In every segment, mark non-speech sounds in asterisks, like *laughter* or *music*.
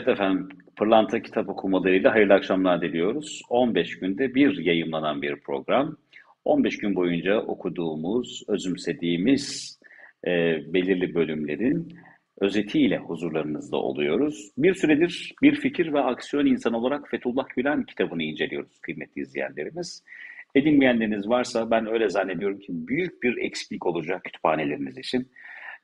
Evet efendim, Pırlanta kitap okumalarıyla hayırlı akşamlar diliyoruz. 15 günde bir yayımlanan bir program. 15 gün boyunca okuduğumuz, özümsediğimiz e, belirli bölümlerin özetiyle huzurlarınızda oluyoruz. Bir süredir bir fikir ve aksiyon insanı olarak Fethullah Gülen kitabını inceliyoruz kıymetli izleyenlerimiz. Edinmeyenleriniz varsa ben öyle zannediyorum ki büyük bir eksiklik olacak kütüphaneleriniz için.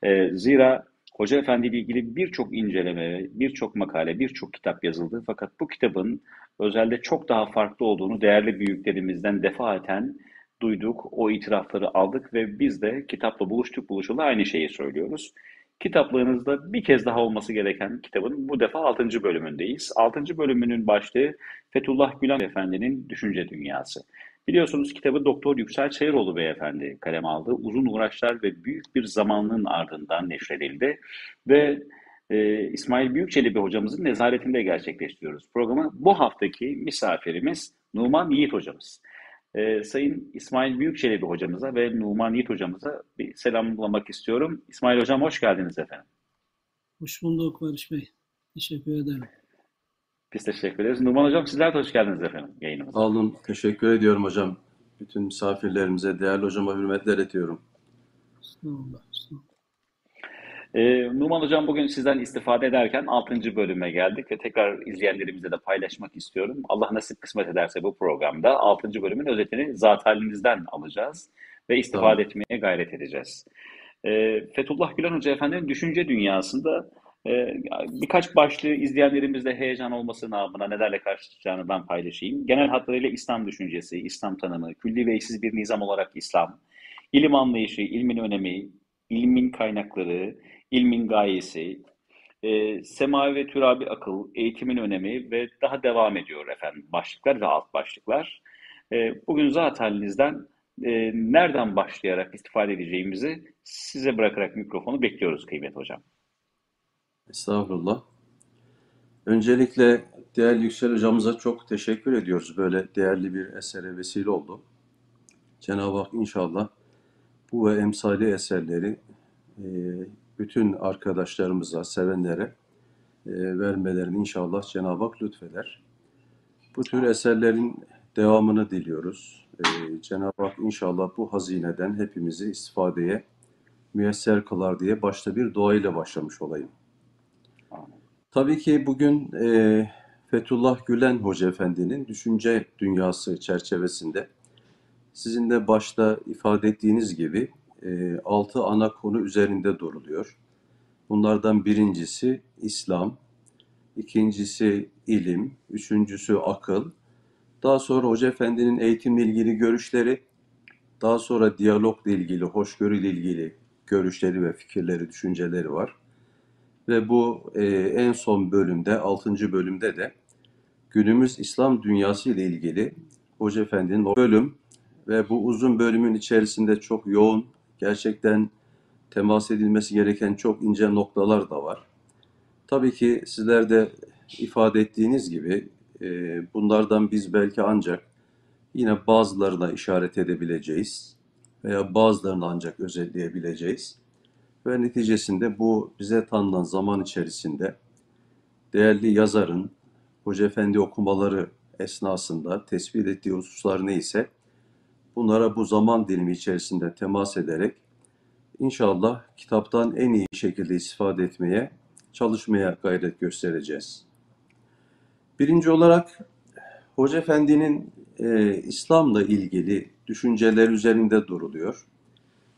E, zira Hoca Efendi ile ilgili birçok inceleme, birçok makale, birçok kitap yazıldı. Fakat bu kitabın özelde çok daha farklı olduğunu değerli büyüklerimizden defaten duyduk, o itirafları aldık ve biz de kitapla buluştuk buluşalı aynı şeyi söylüyoruz. Kitaplığınızda bir kez daha olması gereken kitabın bu defa 6. bölümündeyiz. 6. bölümünün başlığı Fethullah Gülen Efendi'nin Düşünce Dünyası. Biliyorsunuz kitabı Doktor Yüksel Çayıroğlu Beyefendi kalem aldı. Uzun uğraşlar ve büyük bir zamanlığın ardından neşredildi. Ve e, İsmail Büyükçelebi hocamızın nezaretinde gerçekleştiriyoruz programı. Bu haftaki misafirimiz Numan Yiğit hocamız. E, Sayın İsmail Büyükçelebi hocamıza ve Numan Yiğit hocamıza bir selamlamak istiyorum. İsmail hocam hoş geldiniz efendim. Hoş bulduk Barış Bey. Teşekkür ederim. Biz teşekkür ederiz. Numan Hocam sizler de hoş geldiniz efendim yayınımıza. Sağ olun. Teşekkür ediyorum hocam. Bütün misafirlerimize, değerli hocama hürmetler ediyorum. Ee, Numan Hocam bugün sizden istifade ederken 6. bölüme geldik ve tekrar izleyenlerimizle de paylaşmak istiyorum. Allah nasip kısmet ederse bu programda 6. bölümün özetini zat halinizden alacağız ve istifade Tamam. etmeye gayret edeceğiz. Ee, Fethullah Gülen Hoca Efendi'nin düşünce dünyasında e, birkaç başlığı izleyenlerimizle heyecan olması namına nelerle karşılaşacağını ben paylaşayım. Genel hatlarıyla İslam düşüncesi, İslam tanımı, külli ve eşsiz bir nizam olarak İslam, ilim anlayışı, ilmin önemi, ilmin kaynakları, ilmin gayesi, e, semavi ve türabi akıl, eğitimin önemi ve daha devam ediyor efendim başlıklar ve alt başlıklar. E, bugün zat halinizden e, nereden başlayarak istifade edeceğimizi size bırakarak mikrofonu bekliyoruz kıymet hocam. Estağfurullah. Öncelikle değerli Yüksel hocamıza çok teşekkür ediyoruz. Böyle değerli bir esere vesile oldu. Cenab-ı Hak inşallah bu ve emsali eserleri e, bütün arkadaşlarımıza, sevenlere e, vermelerini inşallah Cenab-ı Hak lütfeder. Bu tür eserlerin devamını diliyoruz. E, Cenab-ı Hak inşallah bu hazineden hepimizi istifadeye müyesser kılar diye başta bir duayla başlamış olayım. Tabii ki bugün e, Fethullah Gülen Hoca Efendi'nin düşünce dünyası çerçevesinde sizin de başta ifade ettiğiniz gibi e, altı ana konu üzerinde duruluyor. Bunlardan birincisi İslam, ikincisi ilim, üçüncüsü akıl, daha sonra Hoca Efendi'nin eğitimle ilgili görüşleri, daha sonra diyalogla ilgili, hoşgörüyle ilgili görüşleri ve fikirleri, düşünceleri var. Ve bu e, en son bölümde, 6. bölümde de günümüz İslam dünyası ile ilgili Hoca Efendi'nin o bölüm ve bu uzun bölümün içerisinde çok yoğun, gerçekten temas edilmesi gereken çok ince noktalar da var. Tabii ki sizler de ifade ettiğiniz gibi e, bunlardan biz belki ancak yine bazılarına işaret edebileceğiz veya bazılarını ancak özetleyebileceğiz. Ve neticesinde bu bize tanınan zaman içerisinde değerli yazarın Hoca Efendi okumaları esnasında tespit ettiği hususlar neyse bunlara bu zaman dilimi içerisinde temas ederek inşallah kitaptan en iyi şekilde istifade etmeye, çalışmaya gayret göstereceğiz. Birinci olarak Hoca Efendi'nin e, İslam'la ilgili düşünceler üzerinde duruluyor.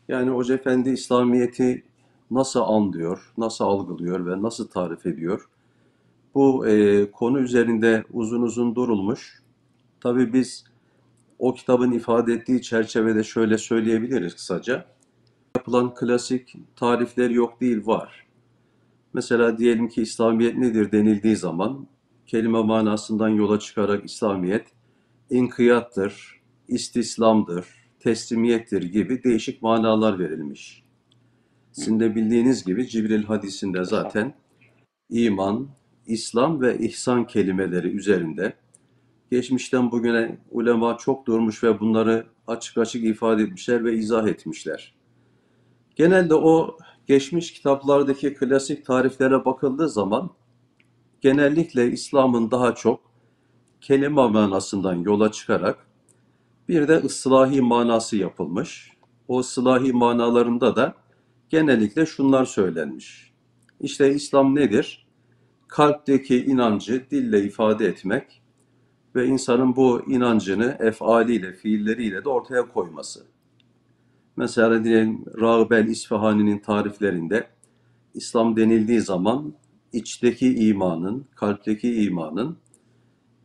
Yani Hoca Efendi İslamiyet'i nasıl anlıyor, nasıl algılıyor ve nasıl tarif ediyor? Bu e, konu üzerinde uzun uzun durulmuş. Tabii biz o kitabın ifade ettiği çerçevede şöyle söyleyebiliriz kısaca. Yapılan klasik tarifler yok değil var. Mesela diyelim ki İslamiyet nedir denildiği zaman kelime manasından yola çıkarak İslamiyet inkıyattır, istislamdır, teslimiyettir gibi değişik manalar verilmiş. Sizin de bildiğiniz gibi Cibril hadisinde zaten iman, İslam ve ihsan kelimeleri üzerinde geçmişten bugüne ulema çok durmuş ve bunları açık açık ifade etmişler ve izah etmişler. Genelde o geçmiş kitaplardaki klasik tariflere bakıldığı zaman genellikle İslam'ın daha çok kelime manasından yola çıkarak bir de ıslahi manası yapılmış. O ıslahi manalarında da genellikle şunlar söylenmiş. İşte İslam nedir? Kalpteki inancı dille ifade etmek ve insanın bu inancını efaliyle, fiilleriyle de ortaya koyması. Mesela diyelim Rağbel İsfahani'nin tariflerinde İslam denildiği zaman içteki imanın, kalpteki imanın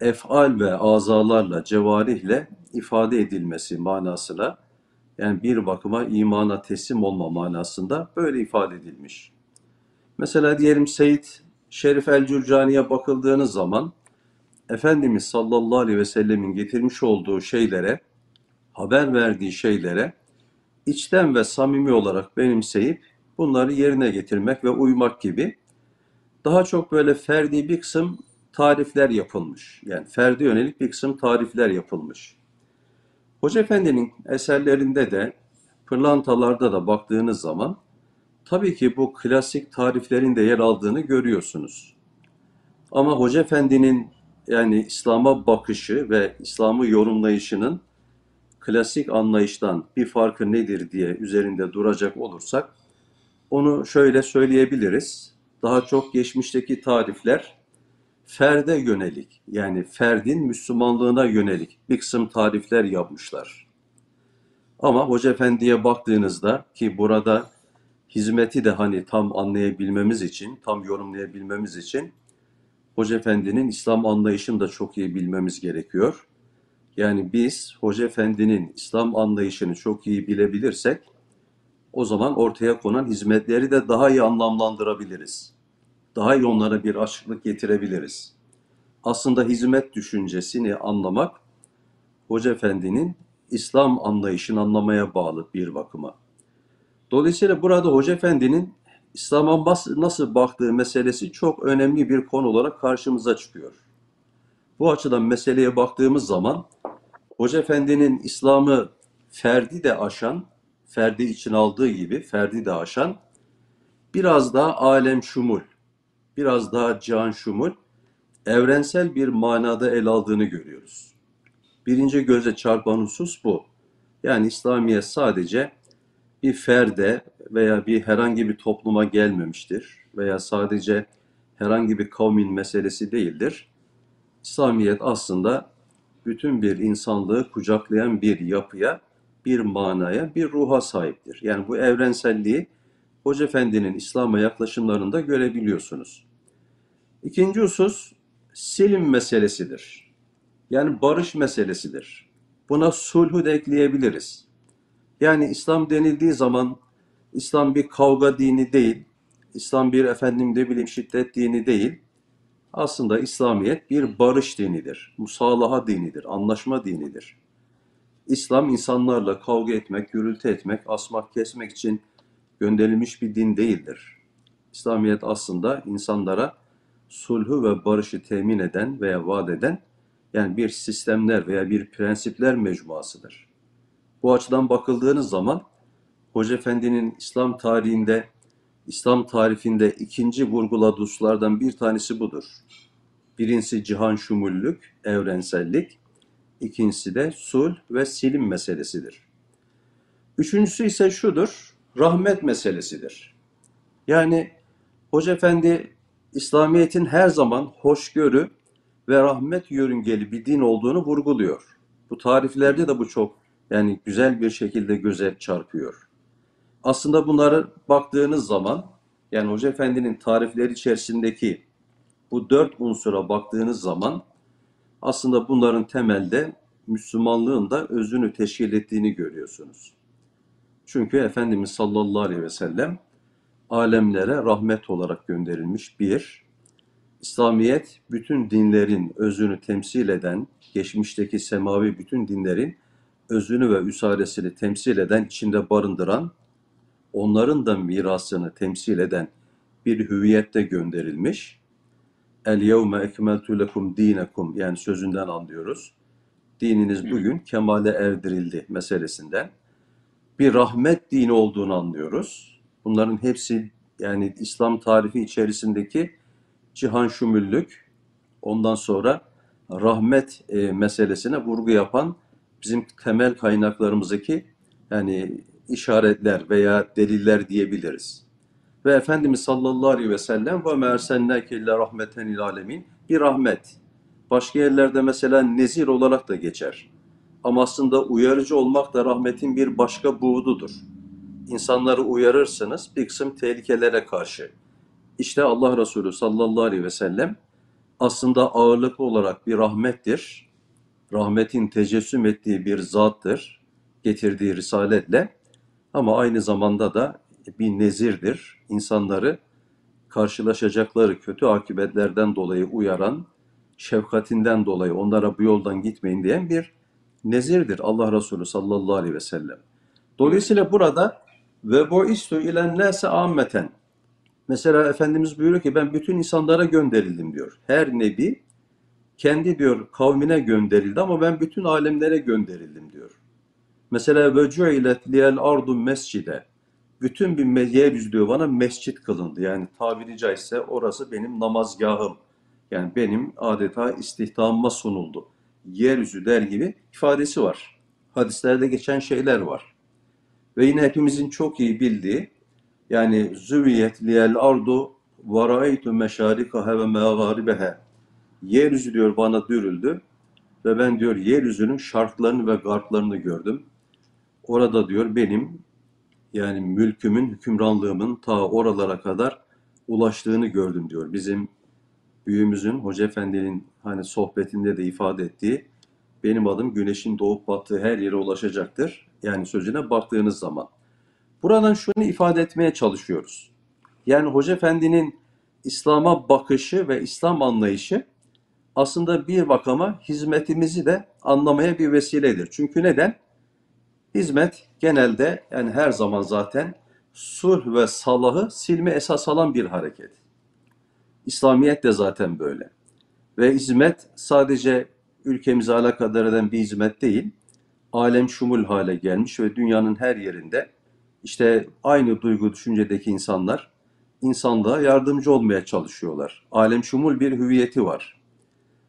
efal ve azalarla, cevarihle ifade edilmesi manasına yani bir bakıma imana teslim olma manasında böyle ifade edilmiş. Mesela diyelim Seyyid Şerif el Cürcani'ye bakıldığınız zaman Efendimiz sallallahu aleyhi ve sellemin getirmiş olduğu şeylere, haber verdiği şeylere içten ve samimi olarak benimseyip bunları yerine getirmek ve uymak gibi daha çok böyle ferdi bir kısım tarifler yapılmış. Yani ferdi yönelik bir kısım tarifler yapılmış. Hoca Efendi'nin eserlerinde de pırlantalarda da baktığınız zaman tabii ki bu klasik tariflerin de yer aldığını görüyorsunuz. Ama Hoca Efendi'nin yani İslam'a bakışı ve İslam'ı yorumlayışının klasik anlayıştan bir farkı nedir diye üzerinde duracak olursak onu şöyle söyleyebiliriz. Daha çok geçmişteki tarifler ferde yönelik yani ferdin Müslümanlığına yönelik bir kısım tarifler yapmışlar. Ama Hoca Efendi'ye baktığınızda ki burada hizmeti de hani tam anlayabilmemiz için, tam yorumlayabilmemiz için Hoca Efendi'nin İslam anlayışını da çok iyi bilmemiz gerekiyor. Yani biz Hoca Efendi'nin İslam anlayışını çok iyi bilebilirsek o zaman ortaya konan hizmetleri de daha iyi anlamlandırabiliriz. Daha iyi onlara bir açıklık getirebiliriz. Aslında hizmet düşüncesini anlamak Hoca Efendi'nin İslam anlayışını anlamaya bağlı bir bakıma. Dolayısıyla burada Hoca Efendi'nin İslam'a nasıl baktığı meselesi çok önemli bir konu olarak karşımıza çıkıyor. Bu açıdan meseleye baktığımız zaman Hoca Efendi'nin İslam'ı ferdi de aşan, ferdi için aldığı gibi ferdi de aşan, biraz daha alem şumul, biraz daha can şumul, evrensel bir manada el aldığını görüyoruz. Birinci göze çarpan husus bu. Yani İslamiyet sadece bir ferde veya bir herhangi bir topluma gelmemiştir veya sadece herhangi bir kavmin meselesi değildir. İslamiyet aslında bütün bir insanlığı kucaklayan bir yapıya, bir manaya, bir ruha sahiptir. Yani bu evrenselliği Hoca Efendi'nin İslam'a yaklaşımlarında görebiliyorsunuz. İkinci husus silim meselesidir. Yani barış meselesidir. Buna sulhu da ekleyebiliriz. Yani İslam denildiği zaman İslam bir kavga dini değil, İslam bir efendim de bileyim şiddet dini değil. Aslında İslamiyet bir barış dinidir, musalaha dinidir, anlaşma dinidir. İslam insanlarla kavga etmek, gürültü etmek, asmak, kesmek için gönderilmiş bir din değildir. İslamiyet aslında insanlara sulhu ve barışı temin eden veya vaat eden yani bir sistemler veya bir prensipler mecmuasıdır. Bu açıdan bakıldığınız zaman Hoca Efendi'nin İslam tarihinde, İslam tarifinde ikinci vurguladığı hususlardan bir tanesi budur. Birincisi cihan şumullük, evrensellik. İkincisi de sul ve silim meselesidir. Üçüncüsü ise şudur, rahmet meselesidir. Yani Hoca Efendi İslamiyet'in her zaman hoşgörü ve rahmet yörüngeli bir din olduğunu vurguluyor. Bu tariflerde de bu çok yani güzel bir şekilde göze çarpıyor. Aslında bunları baktığınız zaman yani Hoca Efendi'nin tarifleri içerisindeki bu dört unsura baktığınız zaman aslında bunların temelde Müslümanlığın da özünü teşkil ettiğini görüyorsunuz. Çünkü Efendimiz sallallahu aleyhi ve sellem alemlere rahmet olarak gönderilmiş bir, İslamiyet bütün dinlerin özünü temsil eden, geçmişteki semavi bütün dinlerin özünü ve üsaresini temsil eden, içinde barındıran, onların da mirasını temsil eden bir hüviyette gönderilmiş. El yevme ekmeltu lekum dinekum yani sözünden anlıyoruz. Dininiz bugün kemale erdirildi meselesinden. Bir rahmet dini olduğunu anlıyoruz. Bunların hepsi yani İslam tarifi içerisindeki cihan şumüllük, ondan sonra rahmet e, meselesine vurgu yapan bizim temel kaynaklarımızdaki yani işaretler veya deliller diyebiliriz. Ve Efendimiz sallallahu aleyhi ve sellem ve mersenneke illa rahmeten alemin bir rahmet. Başka yerlerde mesela nezir olarak da geçer. Ama aslında uyarıcı olmak da rahmetin bir başka buğdudur. İnsanları uyarırsınız bir kısım tehlikelere karşı. İşte Allah Resulü sallallahu aleyhi ve sellem aslında ağırlıklı olarak bir rahmettir. Rahmetin tecessüm ettiği bir zattır. Getirdiği risaletle. Ama aynı zamanda da bir nezirdir. İnsanları karşılaşacakları kötü akıbetlerden dolayı uyaran, şefkatinden dolayı onlara bu yoldan gitmeyin diyen bir nezirdir Allah Resulü sallallahu aleyhi ve sellem. Dolayısıyla burada ve bu istu ilen nase ammeten. Mesela Efendimiz buyuruyor ki ben bütün insanlara gönderildim diyor. Her nebi kendi diyor kavmine gönderildi ama ben bütün alemlere gönderildim diyor. Mesela ve cu'ilet liyel ardu mescide. Bütün bir yeryüzü diyor bana mescit kılındı. Yani tabiri caizse orası benim namazgahım. Yani benim adeta istihdamıma sunuldu. Yeryüzü der gibi ifadesi var. Hadislerde geçen şeyler var. Ve yine hepimizin çok iyi bildiği yani züviyet liyel ardu ve ra'eytu meşarikaha ve mağaribeha. Yeryüzü diyor bana dürüldü ve ben diyor yeryüzünün şarklarını ve garplarını gördüm. Orada diyor benim yani mülkümün, hükümranlığımın ta oralara kadar ulaştığını gördüm diyor. Bizim büyüğümüzün, Hoca Efendi'nin hani sohbetinde de ifade ettiği benim adım güneşin doğup battığı her yere ulaşacaktır. Yani sözüne baktığınız zaman. Buradan şunu ifade etmeye çalışıyoruz. Yani Hoca Efendi'nin İslam'a bakışı ve İslam anlayışı aslında bir bakıma hizmetimizi de anlamaya bir vesiledir. Çünkü neden? Hizmet genelde yani her zaman zaten sulh ve salahı silme esas alan bir hareket. İslamiyet de zaten böyle. Ve hizmet sadece ülkemize alakadar eden bir hizmet değil, alem şumul hale gelmiş ve dünyanın her yerinde işte aynı duygu düşüncedeki insanlar insanlığa yardımcı olmaya çalışıyorlar. Alem şumul bir hüviyeti var.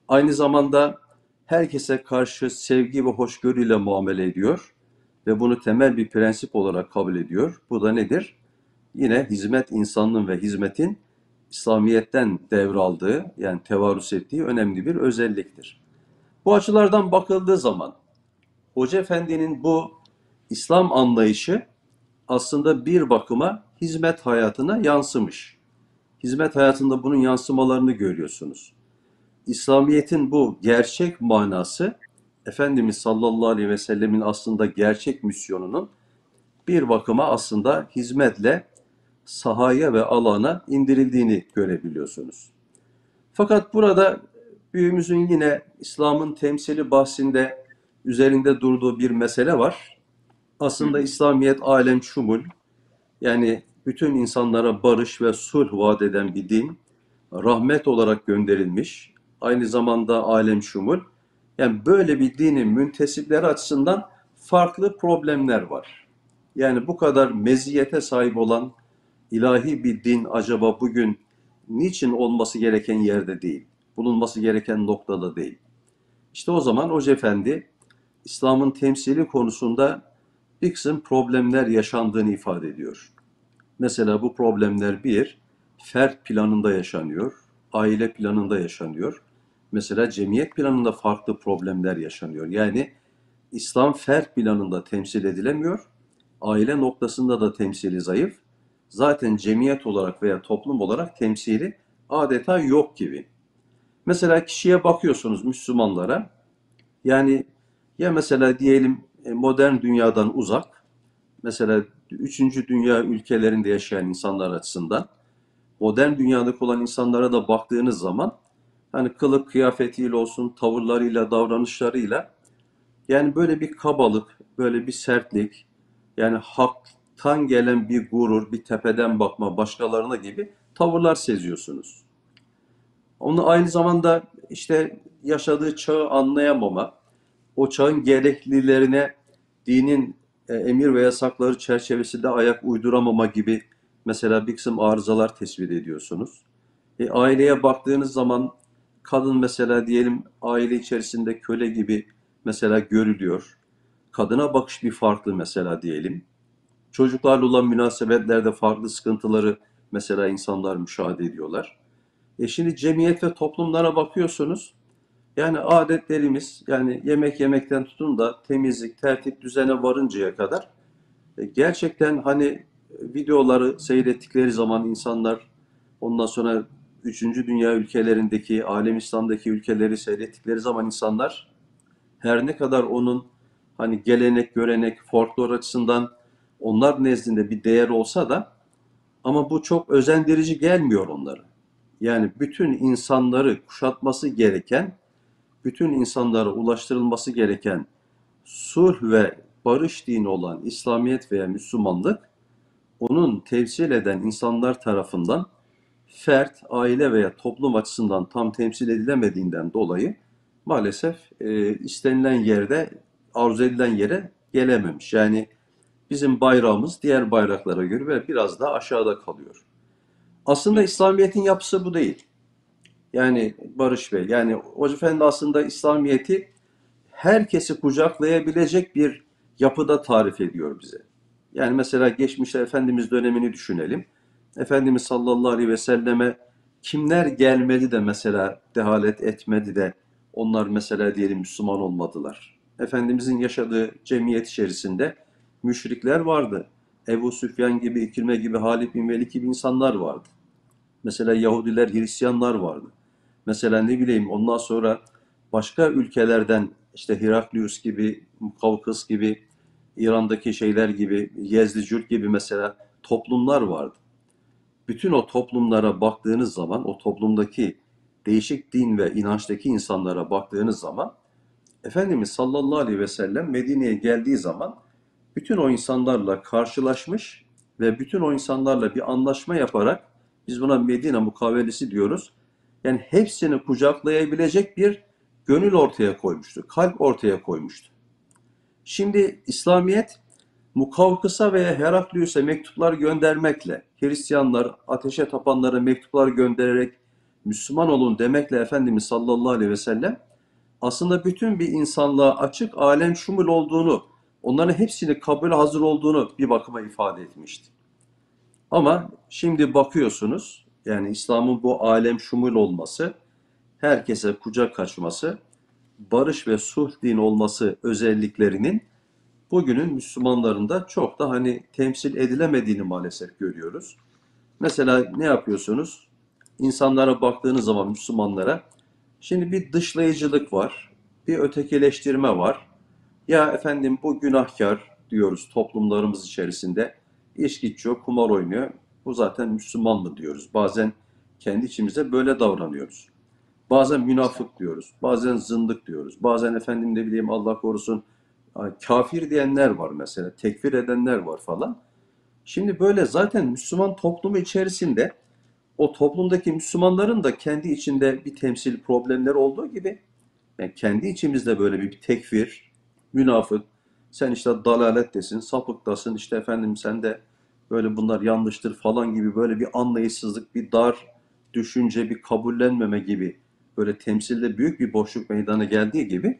Aynı zamanda herkese karşı sevgi ve hoşgörüyle muamele ediyor ve bunu temel bir prensip olarak kabul ediyor. Bu da nedir? Yine hizmet insanlığın ve hizmetin İslamiyet'ten devraldığı yani tevarüs ettiği önemli bir özelliktir. Bu açılardan bakıldığı zaman Hoca Efendi'nin bu İslam anlayışı aslında bir bakıma hizmet hayatına yansımış. Hizmet hayatında bunun yansımalarını görüyorsunuz. İslamiyet'in bu gerçek manası Efendimiz sallallahu aleyhi ve sellemin aslında gerçek misyonunun bir bakıma aslında hizmetle sahaya ve alana indirildiğini görebiliyorsunuz. Fakat burada büyüğümüzün yine İslam'ın temsili bahsinde üzerinde durduğu bir mesele var. Aslında İslamiyet alem şumul yani bütün insanlara barış ve sulh vaat eden bir din, rahmet olarak gönderilmiş, aynı zamanda alem şumul. Yani böyle bir dinin müntesipleri açısından farklı problemler var. Yani bu kadar meziyete sahip olan ilahi bir din acaba bugün niçin olması gereken yerde değil, bulunması gereken noktada değil? İşte o zaman Hoca Efendi İslam'ın temsili konusunda bir kısım problemler yaşandığını ifade ediyor. Mesela bu problemler bir, fert planında yaşanıyor, aile planında yaşanıyor. Mesela cemiyet planında farklı problemler yaşanıyor. Yani İslam fert planında temsil edilemiyor, aile noktasında da temsili zayıf. Zaten cemiyet olarak veya toplum olarak temsili adeta yok gibi. Mesela kişiye bakıyorsunuz Müslümanlara, yani ya mesela diyelim e, modern dünyadan uzak, mesela üçüncü dünya ülkelerinde yaşayan insanlar açısından modern dünyadaki olan insanlara da baktığınız zaman hani kılık kıyafetiyle olsun, tavırlarıyla, davranışlarıyla yani böyle bir kabalık, böyle bir sertlik, yani haktan gelen bir gurur, bir tepeden bakma başkalarına gibi tavırlar seziyorsunuz. Onu aynı zamanda işte yaşadığı çağı anlayamama, o çağın gereklilerine dinin e, emir ve yasakları çerçevesinde ayak uyduramama gibi mesela bir kısım arızalar tespit ediyorsunuz. E, aileye baktığınız zaman kadın mesela diyelim aile içerisinde köle gibi mesela görülüyor. Kadına bakış bir farklı mesela diyelim. Çocuklarla olan münasebetlerde farklı sıkıntıları mesela insanlar müşahede ediyorlar. E şimdi cemiyet ve toplumlara bakıyorsunuz. Yani adetlerimiz yani yemek yemekten tutun da temizlik, tertip, düzene varıncaya kadar e, gerçekten hani videoları seyrettikleri zaman insanlar ondan sonra 3. dünya ülkelerindeki, alem İslam'daki ülkeleri seyrettikleri zaman insanlar her ne kadar onun hani gelenek, görenek, folklor açısından onlar nezdinde bir değer olsa da ama bu çok özendirici gelmiyor onlara. Yani bütün insanları kuşatması gereken, bütün insanlara ulaştırılması gereken sulh ve barış dini olan İslamiyet veya Müslümanlık onun temsil eden insanlar tarafından fert, aile veya toplum açısından tam temsil edilemediğinden dolayı maalesef e, istenilen yerde, arzu edilen yere gelememiş. Yani bizim bayrağımız diğer bayraklara göre biraz daha aşağıda kalıyor. Aslında İslamiyet'in yapısı bu değil. Yani Barış Bey, yani Hoca Efendi aslında İslamiyet'i herkesi kucaklayabilecek bir yapıda tarif ediyor bize. Yani mesela geçmişte Efendimiz dönemini düşünelim. Efendimiz sallallahu aleyhi ve selleme kimler gelmedi de mesela dehalet etmedi de onlar mesela diyelim Müslüman olmadılar. Efendimizin yaşadığı cemiyet içerisinde müşrikler vardı. Ebu Süfyan gibi, İkirme gibi, Halid bin Velid gibi insanlar vardı. Mesela Yahudiler, Hristiyanlar vardı. Mesela ne bileyim ondan sonra başka ülkelerden işte Heraklius gibi, Kavkız gibi, İran'daki şeyler gibi, Yezdicül gibi mesela toplumlar vardı. Bütün o toplumlara baktığınız zaman, o toplumdaki değişik din ve inançtaki insanlara baktığınız zaman Efendimiz sallallahu aleyhi ve sellem Medine'ye geldiği zaman bütün o insanlarla karşılaşmış ve bütün o insanlarla bir anlaşma yaparak biz buna Medine mukavelesi diyoruz. Yani hepsini kucaklayabilecek bir gönül ortaya koymuştu, kalp ortaya koymuştu. Şimdi İslamiyet Mukavkıs'a veya Heraklius'e mektuplar göndermekle, Hristiyanlar ateşe tapanlara mektuplar göndererek Müslüman olun demekle Efendimiz sallallahu aleyhi ve sellem aslında bütün bir insanlığa açık alem şumul olduğunu, onların hepsini kabul hazır olduğunu bir bakıma ifade etmişti. Ama şimdi bakıyorsunuz yani İslam'ın bu alem şumul olması, herkese kucak açması, barış ve sulh din olması özelliklerinin bugünün Müslümanlarında çok da hani temsil edilemediğini maalesef görüyoruz. Mesela ne yapıyorsunuz? İnsanlara baktığınız zaman Müslümanlara şimdi bir dışlayıcılık var, bir ötekileştirme var. Ya efendim bu günahkar diyoruz toplumlarımız içerisinde. İçki içiyor, kumar oynuyor. Bu zaten Müslüman mı diyoruz. Bazen kendi içimizde böyle davranıyoruz. Bazen münafık diyoruz. Bazen zındık diyoruz. Bazen efendim ne bileyim Allah korusun kafir diyenler var mesela. Tekfir edenler var falan. Şimdi böyle zaten Müslüman toplumu içerisinde o toplumdaki Müslümanların da kendi içinde bir temsil problemleri olduğu gibi yani kendi içimizde böyle bir tekfir, münafık, sen işte dalalettesin, sapıktasın, işte efendim sen de böyle bunlar yanlıştır falan gibi böyle bir anlayışsızlık, bir dar düşünce, bir kabullenmeme gibi böyle temsilde büyük bir boşluk meydana geldiği gibi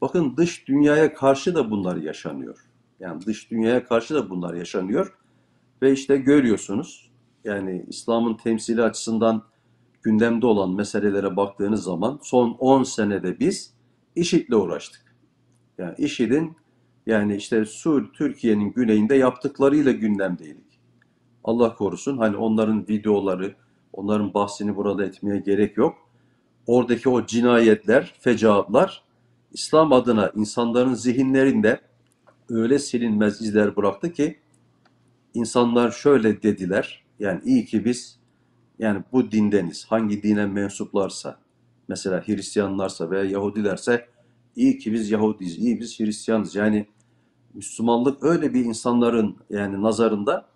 bakın dış dünyaya karşı da bunlar yaşanıyor. Yani dış dünyaya karşı da bunlar yaşanıyor. Ve işte görüyorsunuz yani İslam'ın temsili açısından gündemde olan meselelere baktığınız zaman son 10 senede biz IŞİD'le uğraştık. Yani IŞİD'in yani işte Sur, Türkiye'nin güneyinde yaptıklarıyla gündemdeydik. Allah korusun hani onların videoları, onların bahsini burada etmeye gerek yok. Oradaki o cinayetler, fecaatlar İslam adına insanların zihinlerinde öyle silinmez izler bıraktı ki insanlar şöyle dediler. Yani iyi ki biz yani bu dindeniz. Hangi dine mensuplarsa mesela Hristiyanlarsa veya Yahudilerse iyi ki biz Yahudiyiz, iyi biz Hristiyanız. Yani Müslümanlık öyle bir insanların yani nazarında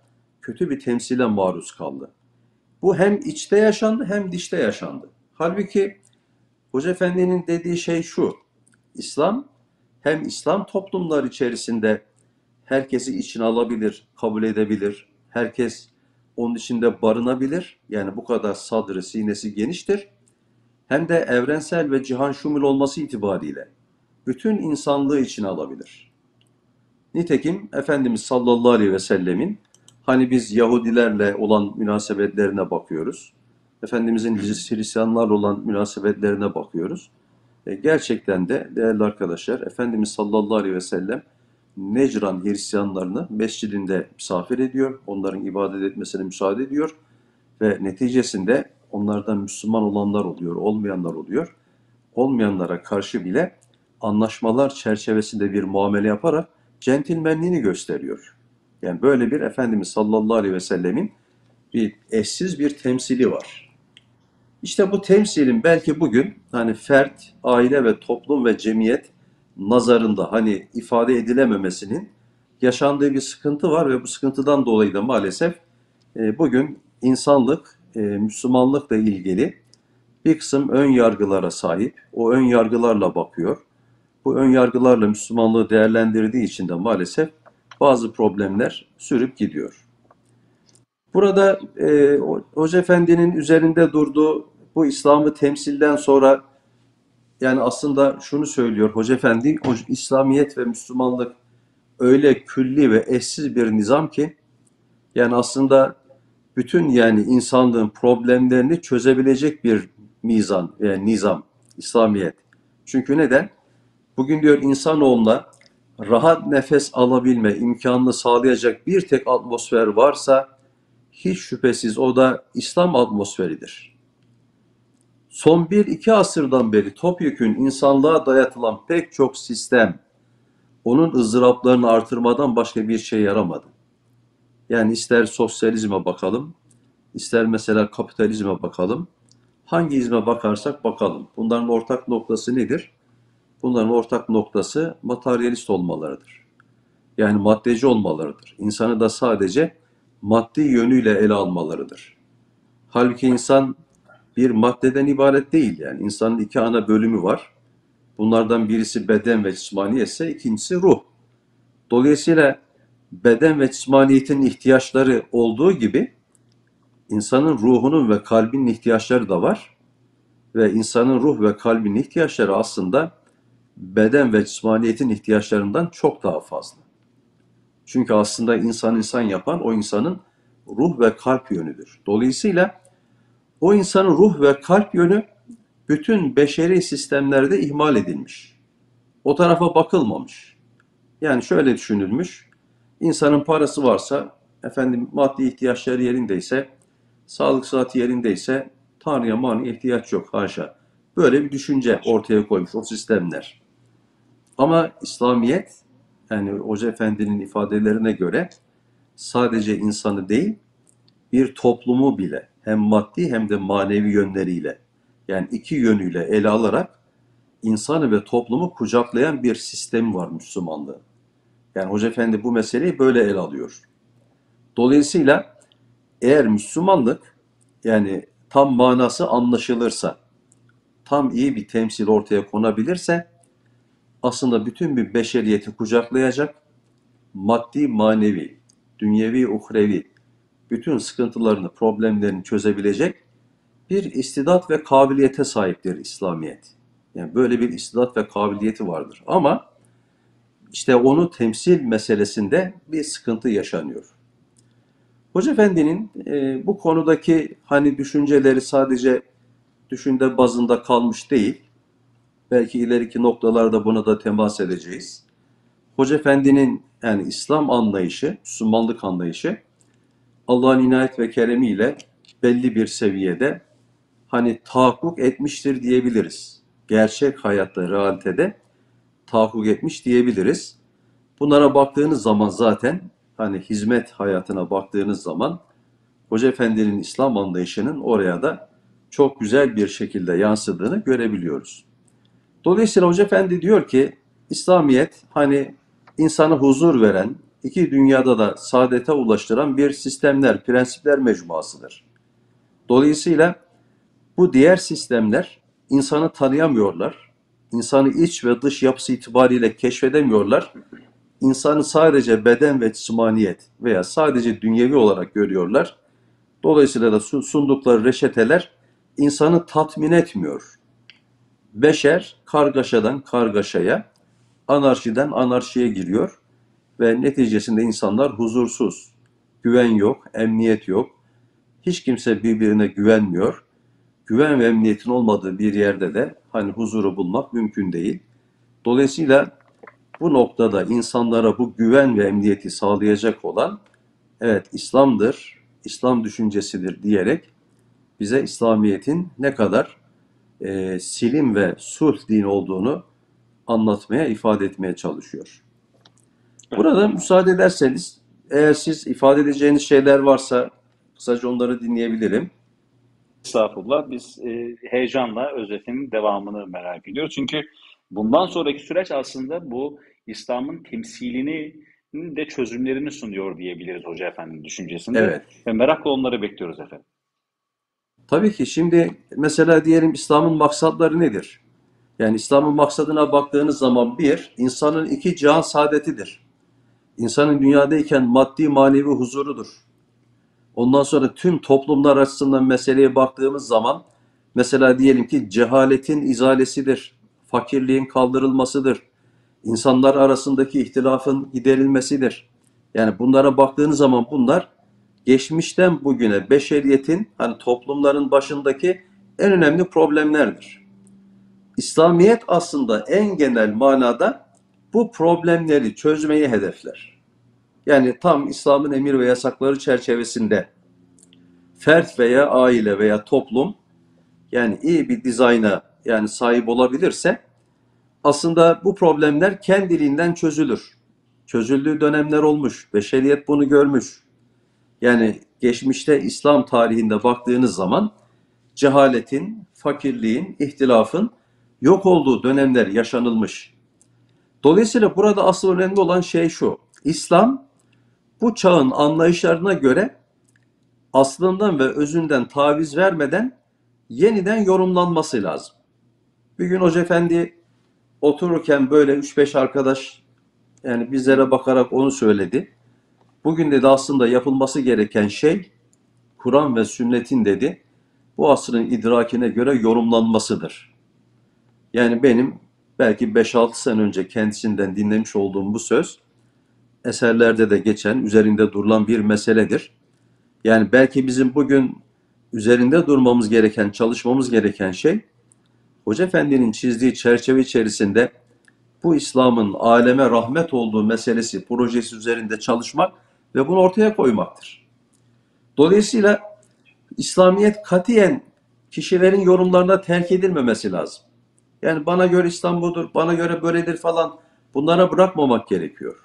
kötü bir temsile maruz kaldı. Bu hem içte yaşandı hem dışta yaşandı. Halbuki Hoca Efendi'nin dediği şey şu. İslam hem İslam toplumlar içerisinde herkesi içine alabilir, kabul edebilir. Herkes onun içinde barınabilir. Yani bu kadar sadrı, sinesi geniştir. Hem de evrensel ve cihan şumul olması itibariyle bütün insanlığı içine alabilir. Nitekim Efendimiz sallallahu aleyhi ve sellemin hani biz Yahudilerle olan münasebetlerine bakıyoruz. Efendimizin *clears throat* Hristiyanlarla olan münasebetlerine bakıyoruz. E, gerçekten de değerli arkadaşlar Efendimiz sallallahu aleyhi ve sellem Necran Hristiyanlarını mescidinde misafir ediyor. Onların ibadet etmesine müsaade ediyor. Ve neticesinde onlardan Müslüman olanlar oluyor, olmayanlar oluyor. Olmayanlara karşı bile anlaşmalar çerçevesinde bir muamele yaparak centilmenliğini gösteriyor. Yani böyle bir Efendimiz sallallahu aleyhi ve sellemin bir eşsiz bir temsili var. İşte bu temsilin belki bugün hani fert, aile ve toplum ve cemiyet nazarında hani ifade edilememesinin yaşandığı bir sıkıntı var ve bu sıkıntıdan dolayı da maalesef e, bugün insanlık, e, Müslümanlıkla ilgili bir kısım ön yargılara sahip. O ön yargılarla bakıyor. Bu ön yargılarla Müslümanlığı değerlendirdiği için de maalesef bazı problemler sürüp gidiyor. Burada e, Hoca Efendi'nin üzerinde durduğu bu İslam'ı temsilden sonra yani aslında şunu söylüyor Hoca Efendi, İslamiyet ve Müslümanlık öyle külli ve eşsiz bir nizam ki yani aslında bütün yani insanlığın problemlerini çözebilecek bir mizan, yani nizam, İslamiyet. Çünkü neden? Bugün diyor insanoğluna rahat nefes alabilme imkanını sağlayacak bir tek atmosfer varsa hiç şüphesiz o da İslam atmosferidir. Son bir iki asırdan beri topyekün insanlığa dayatılan pek çok sistem onun ızdıraplarını artırmadan başka bir şey yaramadı. Yani ister sosyalizme bakalım, ister mesela kapitalizme bakalım, hangi izme bakarsak bakalım. Bunların ortak noktası nedir? Bunların ortak noktası materyalist olmalarıdır. Yani maddeci olmalarıdır. İnsanı da sadece maddi yönüyle ele almalarıdır. Halbuki insan bir maddeden ibaret değil yani. insanın iki ana bölümü var. Bunlardan birisi beden ve cismaniyet ise ikincisi ruh. Dolayısıyla beden ve cismaniyetin ihtiyaçları olduğu gibi insanın ruhunun ve kalbinin ihtiyaçları da var. Ve insanın ruh ve kalbinin ihtiyaçları aslında beden ve cismaniyetin ihtiyaçlarından çok daha fazla. Çünkü aslında insan insan yapan o insanın ruh ve kalp yönüdür. Dolayısıyla o insanın ruh ve kalp yönü bütün beşeri sistemlerde ihmal edilmiş. O tarafa bakılmamış. Yani şöyle düşünülmüş. İnsanın parası varsa, efendim maddi ihtiyaçları yerindeyse, sağlık sıhhati yerindeyse Tanrı'ya mani ihtiyaç yok haşa. Böyle bir düşünce ortaya koymuş o sistemler. Ama İslamiyet yani Hoca Efendi'nin ifadelerine göre sadece insanı değil bir toplumu bile hem maddi hem de manevi yönleriyle yani iki yönüyle ele alarak insanı ve toplumu kucaklayan bir sistem var Müslümanlığı. Yani Hoca Efendi bu meseleyi böyle ele alıyor. Dolayısıyla eğer Müslümanlık yani tam manası anlaşılırsa, tam iyi bir temsil ortaya konabilirse aslında bütün bir beşeriyeti kucaklayacak, maddi, manevi, dünyevi, uhrevi bütün sıkıntılarını, problemlerini çözebilecek bir istidat ve kabiliyete sahiptir İslamiyet. Yani böyle bir istidat ve kabiliyeti vardır. Ama işte onu temsil meselesinde bir sıkıntı yaşanıyor. Hoca Efendi'nin e, bu konudaki hani düşünceleri sadece düşünde bazında kalmış değil. Belki ileriki noktalarda buna da temas edeceğiz. Hoca Efendi'nin yani İslam anlayışı, Müslümanlık anlayışı Allah'ın inayet ve keremiyle belli bir seviyede hani tahakkuk etmiştir diyebiliriz. Gerçek hayatta, realitede tahakkuk etmiş diyebiliriz. Bunlara baktığınız zaman zaten hani hizmet hayatına baktığınız zaman Hoca Efendi'nin İslam anlayışının oraya da çok güzel bir şekilde yansıdığını görebiliyoruz. Dolayısıyla Hoca Efendi diyor ki İslamiyet hani insana huzur veren, iki dünyada da saadete ulaştıran bir sistemler, prensipler mecmuasıdır. Dolayısıyla bu diğer sistemler insanı tanıyamıyorlar. İnsanı iç ve dış yapısı itibariyle keşfedemiyorlar. İnsanı sadece beden ve cismaniyet veya sadece dünyevi olarak görüyorlar. Dolayısıyla da sundukları reçeteler insanı tatmin etmiyor. Beşer kargaşadan kargaşaya, anarşiden anarşiye giriyor ve neticesinde insanlar huzursuz. Güven yok, emniyet yok. Hiç kimse birbirine güvenmiyor. Güven ve emniyetin olmadığı bir yerde de hani huzuru bulmak mümkün değil. Dolayısıyla bu noktada insanlara bu güven ve emniyeti sağlayacak olan evet İslam'dır, İslam düşüncesidir diyerek bize İslamiyet'in ne kadar e, silim ve sulh din olduğunu anlatmaya, ifade etmeye çalışıyor. Burada müsaade ederseniz eğer siz ifade edeceğiniz şeyler varsa kısaca onları dinleyebilirim. Estağfurullah. Biz e, heyecanla özetinin devamını merak ediyoruz. Çünkü bundan sonraki süreç aslında bu İslam'ın temsilini de çözümlerini sunuyor diyebiliriz Hoca Efendi'nin düşüncesinde. Evet. Ve merakla onları bekliyoruz efendim. Tabii ki şimdi mesela diyelim İslam'ın maksatları nedir? Yani İslam'ın maksadına baktığınız zaman bir, insanın iki cihan saadetidir. İnsanın dünyadayken maddi manevi huzurudur. Ondan sonra tüm toplumlar açısından meseleye baktığımız zaman mesela diyelim ki cehaletin izalesidir, fakirliğin kaldırılmasıdır, insanlar arasındaki ihtilafın giderilmesidir. Yani bunlara baktığınız zaman bunlar geçmişten bugüne beşeriyetin hani toplumların başındaki en önemli problemlerdir. İslamiyet aslında en genel manada bu problemleri çözmeyi hedefler. Yani tam İslam'ın emir ve yasakları çerçevesinde fert veya aile veya toplum yani iyi bir dizayna yani sahip olabilirse aslında bu problemler kendiliğinden çözülür. Çözüldüğü dönemler olmuş. Beşeriyet bunu görmüş. Yani geçmişte İslam tarihinde baktığınız zaman cehaletin, fakirliğin, ihtilafın yok olduğu dönemler yaşanılmış. Dolayısıyla burada asıl önemli olan şey şu. İslam bu çağın anlayışlarına göre aslından ve özünden taviz vermeden yeniden yorumlanması lazım. Bir gün Hoca Efendi otururken böyle 3-5 arkadaş yani bizlere bakarak onu söyledi. Bugün dedi aslında yapılması gereken şey Kur'an ve sünnetin dedi bu asrın idrakine göre yorumlanmasıdır. Yani benim belki 5-6 sene önce kendisinden dinlemiş olduğum bu söz eserlerde de geçen, üzerinde durulan bir meseledir. Yani belki bizim bugün üzerinde durmamız gereken, çalışmamız gereken şey Hoca Efendi'nin çizdiği çerçeve içerisinde bu İslam'ın aleme rahmet olduğu meselesi, projesi üzerinde çalışmak ve bunu ortaya koymaktır. Dolayısıyla İslamiyet katiyen kişilerin yorumlarına terk edilmemesi lazım. Yani bana göre İslam budur, bana göre böyledir falan bunlara bırakmamak gerekiyor.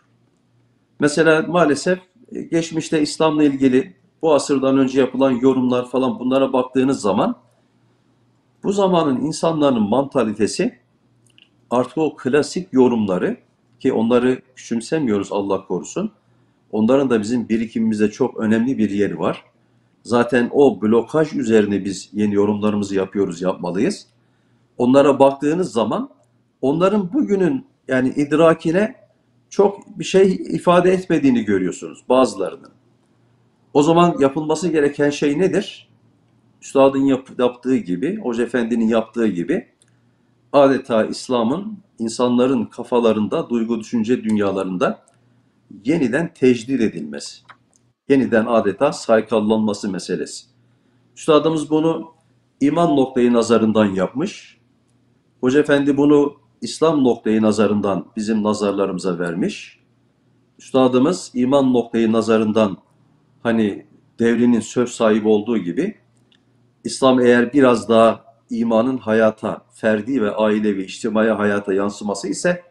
Mesela maalesef e, geçmişte İslam'la ilgili bu asırdan önce yapılan yorumlar falan bunlara baktığınız zaman bu zamanın insanların mantalitesi artık o klasik yorumları ki onları küçümsemiyoruz Allah korusun. Onların da bizim birikimimizde çok önemli bir yeri var. Zaten o blokaj üzerine biz yeni yorumlarımızı yapıyoruz, yapmalıyız. Onlara baktığınız zaman onların bugünün yani idrakine çok bir şey ifade etmediğini görüyorsunuz bazılarının. O zaman yapılması gereken şey nedir? Üstadın yap, yaptığı gibi, Hoca Efendi'nin yaptığı gibi adeta İslam'ın insanların kafalarında, duygu düşünce dünyalarında yeniden tecdid edilmesi. Yeniden adeta saykallanması meselesi. Üstadımız bunu iman noktayı nazarından yapmış. Hoca Efendi bunu İslam noktayı nazarından bizim nazarlarımıza vermiş. Üstadımız iman noktayı nazarından hani devrinin söz sahibi olduğu gibi İslam eğer biraz daha imanın hayata, ferdi ve ailevi, içtimai hayata yansıması ise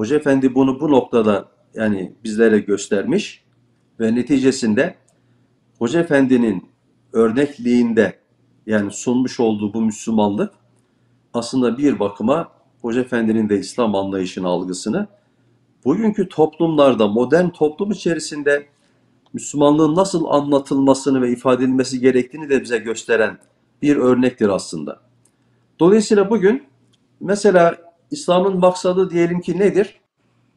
Hoca Efendi bunu bu noktada yani bizlere göstermiş ve neticesinde Hoca Efendi'nin örnekliğinde yani sunmuş olduğu bu Müslümanlık aslında bir bakıma Hoca Efendi'nin de İslam anlayışını, algısını bugünkü toplumlarda, modern toplum içerisinde Müslümanlığın nasıl anlatılmasını ve ifade edilmesi gerektiğini de bize gösteren bir örnektir aslında. Dolayısıyla bugün mesela İslam'ın maksadı diyelim ki nedir?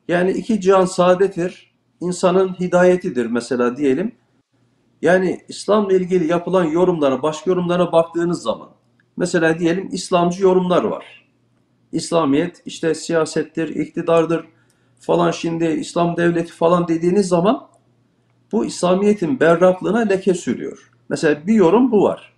Yani iki cihan saadettir, insanın hidayetidir mesela diyelim. Yani İslam'la ilgili yapılan yorumlara, başka yorumlara baktığınız zaman mesela diyelim İslamcı yorumlar var. İslamiyet işte siyasettir, iktidardır falan şimdi İslam devleti falan dediğiniz zaman bu İslamiyet'in berraklığına leke sürüyor. Mesela bir yorum bu var.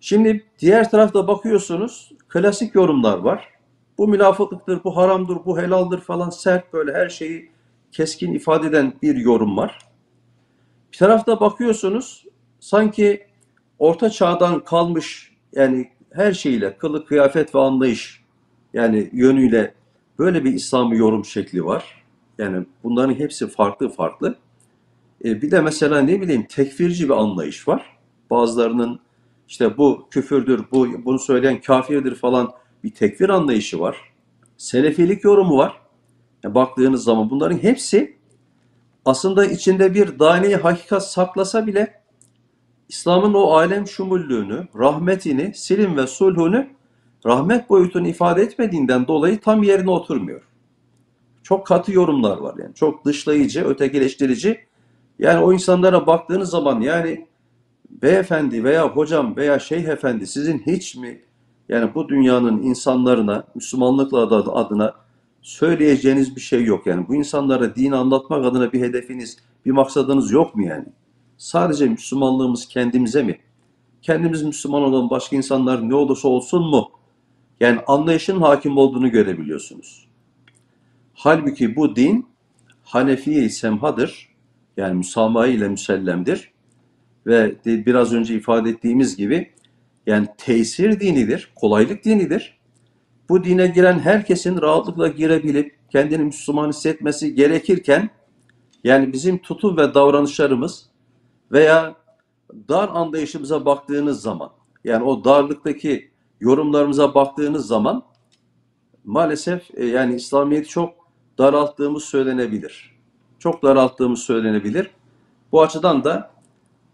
Şimdi diğer tarafta bakıyorsunuz klasik yorumlar var. Bu münafıklıktır, bu haramdır, bu helaldir falan sert böyle her şeyi keskin ifade eden bir yorum var. Bir tarafta bakıyorsunuz sanki orta çağdan kalmış yani her şeyle kılık kıyafet ve anlayış yani yönüyle böyle bir İslam'ı yorum şekli var. Yani bunların hepsi farklı farklı. E, bir de mesela ne bileyim tekfirci bir anlayış var. Bazılarının işte bu küfürdür, bu bunu söyleyen kafirdir falan bir tekfir anlayışı var. Selefilik yorumu var. Yani baktığınız zaman bunların hepsi aslında içinde bir daneyi hakikat saklasa bile İslam'ın o alem şumullüğünü, rahmetini, silim ve sulhunu rahmet boyutunu ifade etmediğinden dolayı tam yerine oturmuyor. Çok katı yorumlar var yani. Çok dışlayıcı, ötekileştirici. Yani o insanlara baktığınız zaman yani beyefendi veya hocam veya şeyh efendi sizin hiç mi yani bu dünyanın insanlarına Müslümanlıkla adına söyleyeceğiniz bir şey yok yani. Bu insanlara din anlatmak adına bir hedefiniz, bir maksadınız yok mu yani? Sadece Müslümanlığımız kendimize mi? Kendimiz Müslüman olan başka insanlar ne olursa olsun mu? Yani anlayışın hakim olduğunu görebiliyorsunuz. Halbuki bu din Hanefiye-i Semhadır. Yani müsamaha ile müsellemdir. Ve biraz önce ifade ettiğimiz gibi yani tesir dinidir, kolaylık dinidir. Bu dine giren herkesin rahatlıkla girebilip kendini Müslüman hissetmesi gerekirken yani bizim tutum ve davranışlarımız veya dar anlayışımıza baktığınız zaman yani o darlıktaki yorumlarımıza baktığınız zaman maalesef e, yani İslamiyet'i çok daralttığımız söylenebilir. Çok daralttığımız söylenebilir. Bu açıdan da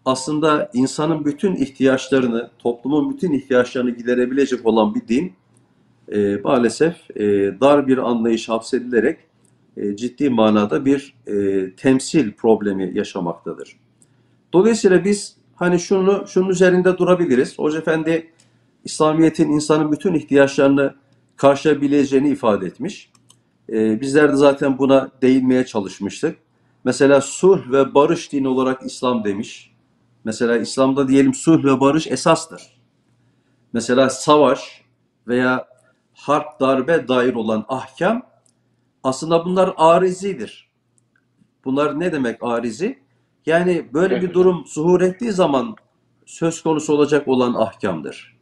aslında insanın bütün ihtiyaçlarını, toplumun bütün ihtiyaçlarını giderebilecek olan bir din e, maalesef e, dar bir anlayış hapsedilerek e, ciddi manada bir e, temsil problemi yaşamaktadır. Dolayısıyla biz hani şunu şunun üzerinde durabiliriz. Hoca Efendi İslamiyet'in insanın bütün ihtiyaçlarını karşılayabileceğini ifade etmiş. E, bizler de zaten buna değinmeye çalışmıştık. Mesela sulh ve barış dini olarak İslam demiş. Mesela İslam'da diyelim sulh ve barış esastır. Mesela savaş veya harp darbe dair olan ahkam aslında bunlar arizidir. Bunlar ne demek arizi? Yani böyle bir durum zuhur ettiği zaman söz konusu olacak olan ahkamdır.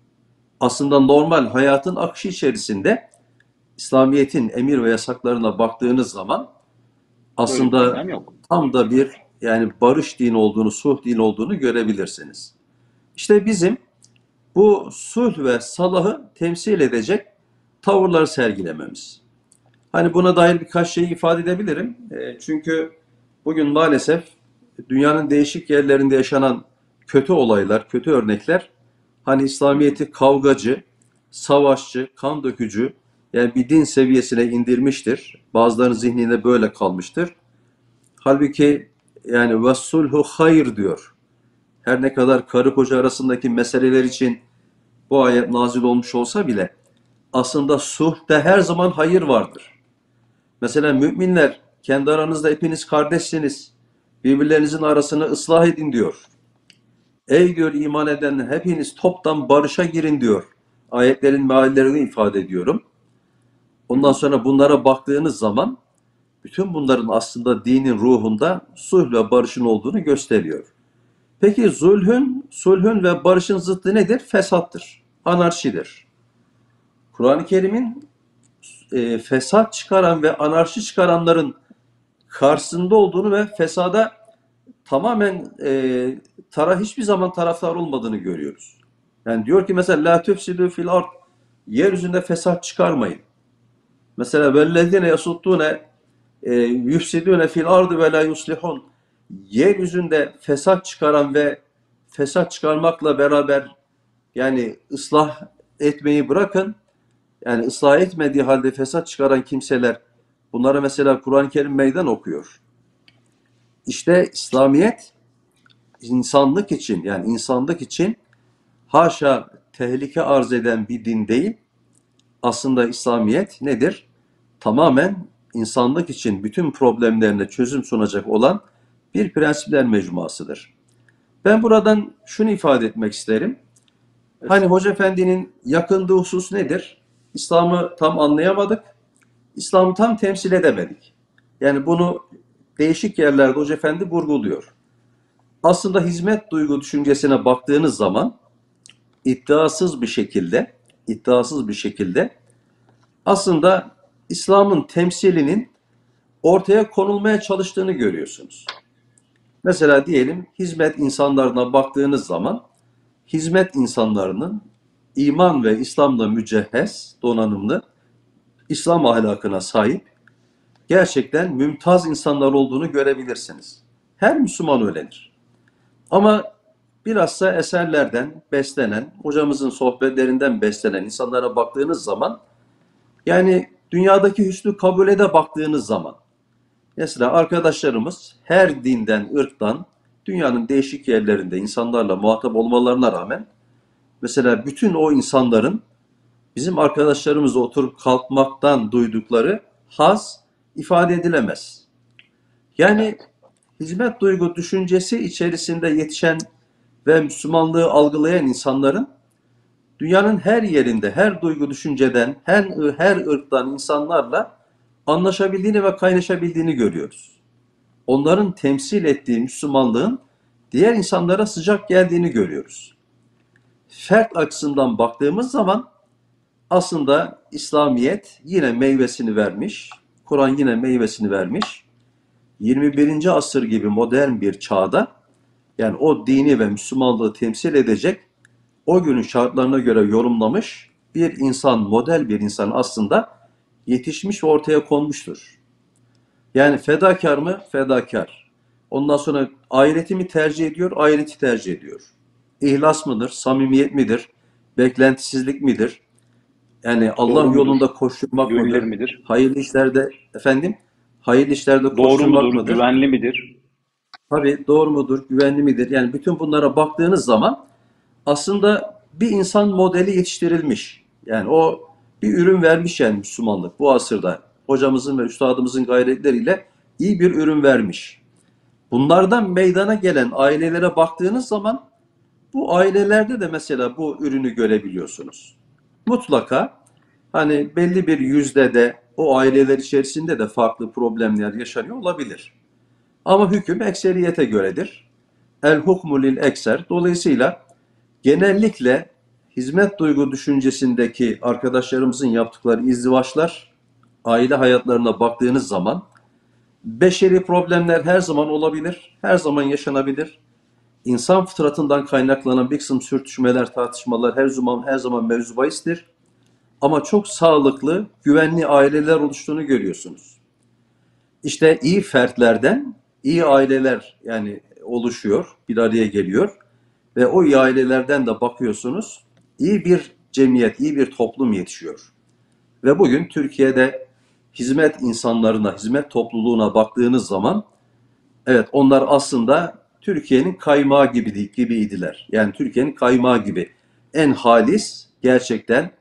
Aslında normal hayatın akışı içerisinde İslamiyet'in emir ve yasaklarına baktığınız zaman aslında tam da bir yani barış dini olduğunu, sulh dini olduğunu görebilirsiniz. İşte bizim bu sulh ve salahı temsil edecek tavırlar sergilememiz. Hani buna dair birkaç şey ifade edebilirim. E, çünkü bugün maalesef dünyanın değişik yerlerinde yaşanan kötü olaylar, kötü örnekler hani İslamiyet'i kavgacı, savaşçı, kan dökücü yani bir din seviyesine indirmiştir. Bazılarının zihninde böyle kalmıştır. Halbuki yani vesulhu hayır diyor. Her ne kadar karı koca arasındaki meseleler için bu ayet nazil olmuş olsa bile aslında suhte her zaman hayır vardır. Mesela müminler kendi aranızda hepiniz kardeşsiniz. Birbirlerinizin arasını ıslah edin diyor. Ey diyor iman eden hepiniz toptan barışa girin diyor. Ayetlerin meallerini ifade ediyorum. Ondan sonra bunlara baktığınız zaman bütün bunların aslında dinin ruhunda sulh ve barışın olduğunu gösteriyor. Peki zulhün, sulhün ve barışın zıttı nedir? Fesattır, anarşidir. Kur'an-ı Kerim'in e, fesat çıkaran ve anarşi çıkaranların karşısında olduğunu ve fesada tamamen e, tara hiçbir zaman taraftar olmadığını görüyoruz. Yani diyor ki mesela la tufsidu fil ard yeryüzünde fesat çıkarmayın. Mesela vellezine yasuttune yufsidune fil ardı ve la yuslihun yeryüzünde fesat çıkaran ve fesat çıkarmakla beraber yani ıslah etmeyi bırakın yani ıslah etmediği halde fesat çıkaran kimseler bunlara mesela Kur'an-ı Kerim meydan okuyor. İşte İslamiyet insanlık için yani insanlık için haşa tehlike arz eden bir din değil. Aslında İslamiyet nedir? Tamamen insanlık için bütün problemlerine çözüm sunacak olan bir prensipler mecmuasıdır. Ben buradan şunu ifade etmek isterim. Hani Hoca Efendi'nin yakındığı husus nedir? İslam'ı tam anlayamadık. İslam'ı tam temsil edemedik. Yani bunu değişik yerlerde Hoca Efendi vurguluyor. Aslında hizmet duygu düşüncesine baktığınız zaman iddiasız bir şekilde iddiasız bir şekilde aslında İslam'ın temsilinin ortaya konulmaya çalıştığını görüyorsunuz. Mesela diyelim hizmet insanlarına baktığınız zaman hizmet insanlarının iman ve İslam'la mücehhez, donanımlı, İslam ahlakına sahip gerçekten mümtaz insanlar olduğunu görebilirsiniz. Her Müslüman öyledir. Ama bilhassa eserlerden beslenen, hocamızın sohbetlerinden beslenen insanlara baktığınız zaman yani dünyadaki hüsnü kabule de baktığınız zaman mesela arkadaşlarımız her dinden, ırktan dünyanın değişik yerlerinde insanlarla muhatap olmalarına rağmen mesela bütün o insanların bizim arkadaşlarımızla oturup kalkmaktan duydukları haz ifade edilemez. Yani hizmet duygu düşüncesi içerisinde yetişen ve Müslümanlığı algılayan insanların dünyanın her yerinde, her duygu düşünceden, her, her ırktan insanlarla anlaşabildiğini ve kaynaşabildiğini görüyoruz. Onların temsil ettiği Müslümanlığın diğer insanlara sıcak geldiğini görüyoruz. Fert açısından baktığımız zaman aslında İslamiyet yine meyvesini vermiş, Kur'an yine meyvesini vermiş. 21. asır gibi modern bir çağda yani o dini ve Müslümanlığı temsil edecek o günün şartlarına göre yorumlamış bir insan, model bir insan aslında yetişmiş ve ortaya konmuştur. Yani fedakar mı? Fedakar. Ondan sonra ahireti mi tercih ediyor? Ahireti tercih ediyor. İhlas mıdır? Samimiyet midir? Beklentisizlik midir? Yani Allah Doğru mudur? yolunda koşturmak mıdır? midir? Hayırlı işlerde efendim hayırlı işlerde Doğru koşturmak mudur? mıdır? Güvenli midir? Tabii doğru mudur, güvenli midir? Yani bütün bunlara baktığınız zaman aslında bir insan modeli yetiştirilmiş. Yani o bir ürün vermiş yani Müslümanlık bu asırda. Hocamızın ve üstadımızın gayretleriyle iyi bir ürün vermiş. Bunlardan meydana gelen ailelere baktığınız zaman bu ailelerde de mesela bu ürünü görebiliyorsunuz. Mutlaka hani belli bir yüzde de o aileler içerisinde de farklı problemler yaşanıyor olabilir. Ama hüküm ekseriyete göredir. El hukmu lil ekser. Dolayısıyla genellikle hizmet duygu düşüncesindeki arkadaşlarımızın yaptıkları izdivaçlar, aile hayatlarına baktığınız zaman beşeri problemler her zaman olabilir, her zaman yaşanabilir. İnsan fıtratından kaynaklanan bir kısım sürtüşmeler, tartışmalar her zaman her zaman mevzu. Ama çok sağlıklı, güvenli aileler oluştuğunu görüyorsunuz. İşte iyi fertlerden iyi aileler yani oluşuyor, bir araya geliyor ve o iyi ailelerden de bakıyorsunuz iyi bir cemiyet, iyi bir toplum yetişiyor. Ve bugün Türkiye'de hizmet insanlarına, hizmet topluluğuna baktığınız zaman evet onlar aslında Türkiye'nin kaymağı gibi gibiydiler. Yani Türkiye'nin kaymağı gibi en halis, gerçekten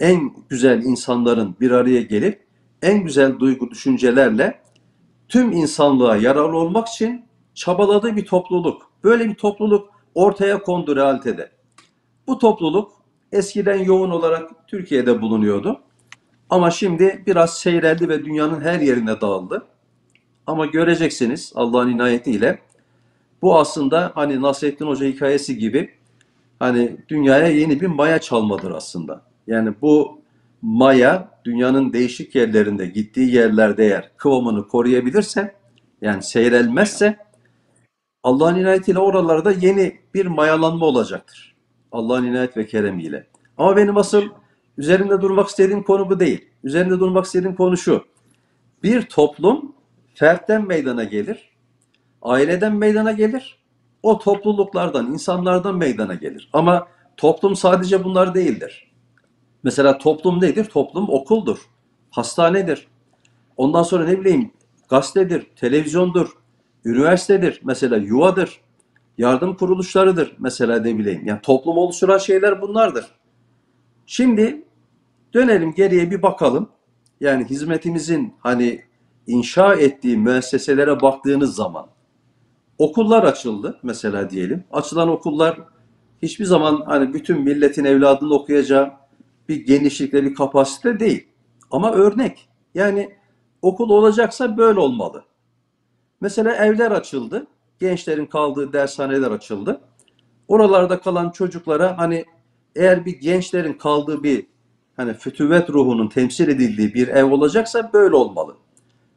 en güzel insanların bir araya gelip en güzel duygu düşüncelerle tüm insanlığa yararlı olmak için çabaladığı bir topluluk. Böyle bir topluluk ortaya kondu realitede. Bu topluluk eskiden yoğun olarak Türkiye'de bulunuyordu. Ama şimdi biraz seyreldi ve dünyanın her yerine dağıldı. Ama göreceksiniz Allah'ın inayetiyle bu aslında hani Nasrettin Hoca hikayesi gibi hani dünyaya yeni bir maya çalmadır aslında. Yani bu maya dünyanın değişik yerlerinde gittiği yerlerde eğer kıvamını koruyabilirse yani seyrelmezse Allah'ın inayetiyle oralarda yeni bir mayalanma olacaktır. Allah'ın inayet ve keremiyle. Ama benim asıl üzerinde durmak istediğim konu bu değil. Üzerinde durmak istediğim konu şu. Bir toplum fertten meydana gelir, aileden meydana gelir, o topluluklardan, insanlardan meydana gelir. Ama toplum sadece bunlar değildir. Mesela toplum nedir? Toplum okuldur, hastanedir. Ondan sonra ne bileyim gazetedir, televizyondur, üniversitedir, mesela yuvadır. yardım kuruluşlarıdır mesela ne bileyim. Yani toplum oluşturan şeyler bunlardır. Şimdi dönelim geriye bir bakalım. Yani hizmetimizin hani inşa ettiği müesseselere baktığınız zaman okullar açıldı mesela diyelim. Açılan okullar hiçbir zaman hani bütün milletin evladını okuyacağı bir genişlikte bir kapasite değil. Ama örnek. Yani okul olacaksa böyle olmalı. Mesela evler açıldı. Gençlerin kaldığı dershaneler açıldı. Oralarda kalan çocuklara hani eğer bir gençlerin kaldığı bir hani fütüvet ruhunun temsil edildiği bir ev olacaksa böyle olmalı.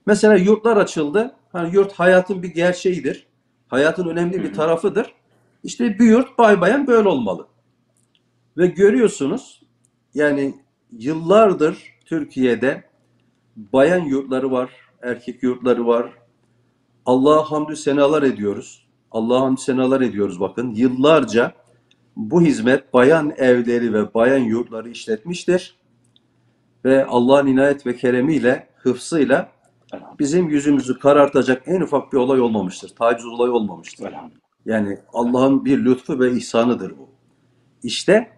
Mesela yurtlar açıldı. Hani yurt hayatın bir gerçeğidir. Hayatın önemli bir tarafıdır. İşte bir yurt bay bayan böyle olmalı. Ve görüyorsunuz yani yıllardır Türkiye'de bayan yurtları var, erkek yurtları var. Allah'a hamdü senalar ediyoruz. Allah'a hamdü senalar ediyoruz bakın. Yıllarca bu hizmet bayan evleri ve bayan yurtları işletmiştir. Ve Allah'ın inayet ve keremiyle, hıfzıyla bizim yüzümüzü karartacak en ufak bir olay olmamıştır. Taciz olayı olmamıştır. Yani Allah'ın bir lütfu ve ihsanıdır bu. İşte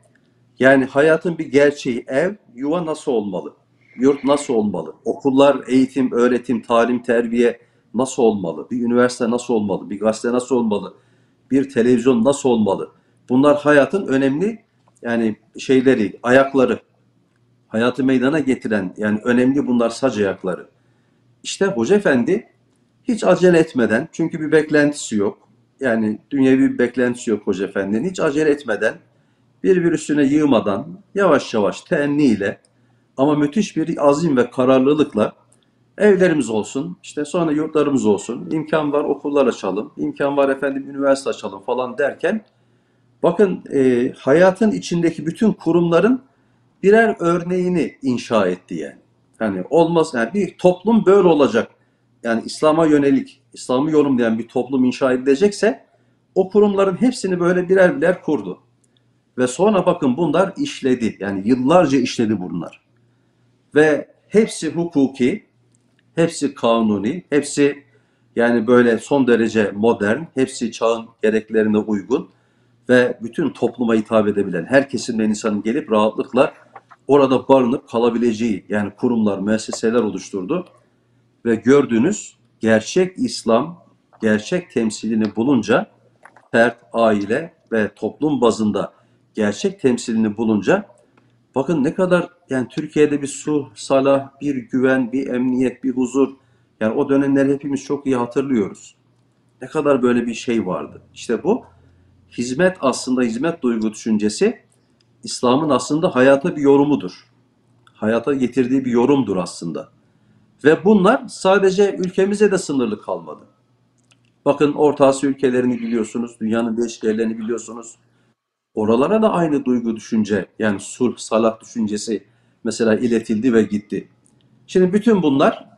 yani hayatın bir gerçeği ev, yuva nasıl olmalı? Yurt nasıl olmalı? Okullar, eğitim, öğretim, talim, terbiye nasıl olmalı? Bir üniversite nasıl olmalı? Bir gazete nasıl olmalı? Bir televizyon nasıl olmalı? Bunlar hayatın önemli yani şeyleri, ayakları. Hayatı meydana getiren yani önemli bunlar sac ayakları. İşte Hoca Efendi hiç acele etmeden çünkü bir beklentisi yok. Yani dünyevi bir beklentisi yok Hoca Efendi'nin. Hiç acele etmeden bir üstüne yığmadan yavaş yavaş teenniyle ama müthiş bir azim ve kararlılıkla evlerimiz olsun, işte sonra yurtlarımız olsun, imkan var okullar açalım, imkan var efendim üniversite açalım falan derken bakın e, hayatın içindeki bütün kurumların birer örneğini inşa etti yani. Hani olmaz yani bir toplum böyle olacak. Yani İslam'a yönelik, İslam'ı yorumlayan bir toplum inşa edilecekse o kurumların hepsini böyle birer birer kurdu. Ve sonra bakın bunlar işledi. Yani yıllarca işledi bunlar. Ve hepsi hukuki, hepsi kanuni, hepsi yani böyle son derece modern, hepsi çağın gereklerine uygun ve bütün topluma hitap edebilen, her kesimden insanın gelip rahatlıkla orada barınıp kalabileceği yani kurumlar, müesseseler oluşturdu. Ve gördüğünüz gerçek İslam, gerçek temsilini bulunca fert, aile ve toplum bazında gerçek temsilini bulunca bakın ne kadar yani Türkiye'de bir su, salah, bir güven, bir emniyet, bir huzur yani o dönemleri hepimiz çok iyi hatırlıyoruz. Ne kadar böyle bir şey vardı. İşte bu hizmet aslında hizmet duygu düşüncesi İslam'ın aslında hayata bir yorumudur. Hayata getirdiği bir yorumdur aslında. Ve bunlar sadece ülkemize de sınırlı kalmadı. Bakın Orta Asya ülkelerini biliyorsunuz, dünyanın değişik yerlerini biliyorsunuz. Oralara da aynı duygu düşünce yani sulh, salah düşüncesi mesela iletildi ve gitti. Şimdi bütün bunlar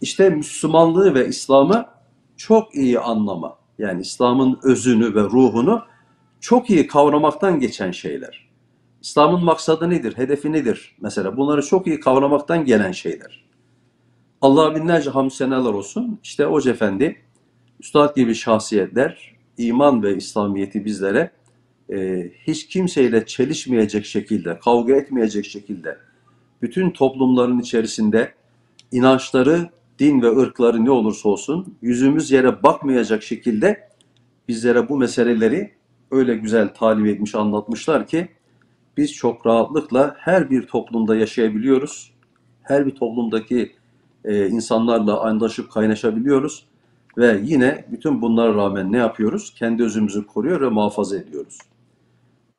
işte Müslümanlığı ve İslam'ı çok iyi anlama yani İslam'ın özünü ve ruhunu çok iyi kavramaktan geçen şeyler. İslam'ın maksadı nedir, hedefi nedir? Mesela bunları çok iyi kavramaktan gelen şeyler. Allah'a binlerce hamd senalar olsun. İşte Hoca Efendi, Üstad gibi şahsiyetler iman ve İslamiyeti bizlere e, hiç kimseyle çelişmeyecek şekilde, kavga etmeyecek şekilde, bütün toplumların içerisinde inançları, din ve ırkları ne olursa olsun yüzümüz yere bakmayacak şekilde bizlere bu meseleleri öyle güzel talim etmiş, anlatmışlar ki biz çok rahatlıkla her bir toplumda yaşayabiliyoruz. Her bir toplumdaki e, insanlarla anlaşıp kaynaşabiliyoruz. Ve yine bütün bunlara rağmen ne yapıyoruz? Kendi özümüzü koruyor ve muhafaza ediyoruz.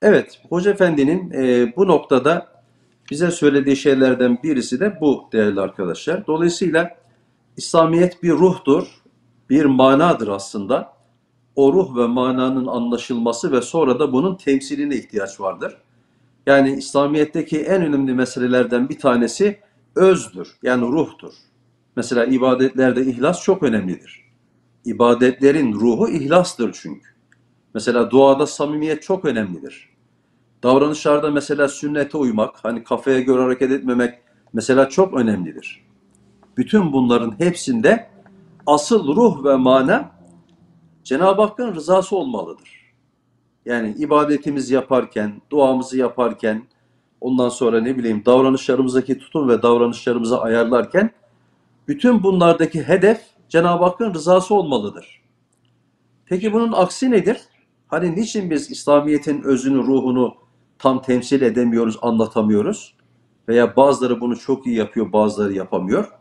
Evet, Hoca Efendi'nin e, bu noktada bize söylediği şeylerden birisi de bu değerli arkadaşlar. Dolayısıyla İslamiyet bir ruhtur, bir manadır aslında. O ruh ve mananın anlaşılması ve sonra da bunun temsiline ihtiyaç vardır. Yani İslamiyet'teki en önemli meselelerden bir tanesi özdür, yani ruhtur. Mesela ibadetlerde ihlas çok önemlidir. İbadetlerin ruhu ihlastır çünkü. Mesela duada samimiyet çok önemlidir. Davranışlarda mesela sünnete uymak, hani kafaya göre hareket etmemek mesela çok önemlidir. Bütün bunların hepsinde asıl ruh ve mana Cenab-ı Hakk'ın rızası olmalıdır. Yani ibadetimizi yaparken, duamızı yaparken, ondan sonra ne bileyim davranışlarımızdaki tutum ve davranışlarımızı ayarlarken bütün bunlardaki hedef Cenab-ı Hakk'ın rızası olmalıdır. Peki bunun aksi nedir? Hani niçin biz İslamiyet'in özünü, ruhunu tam temsil edemiyoruz, anlatamıyoruz? Veya bazıları bunu çok iyi yapıyor, bazıları yapamıyor.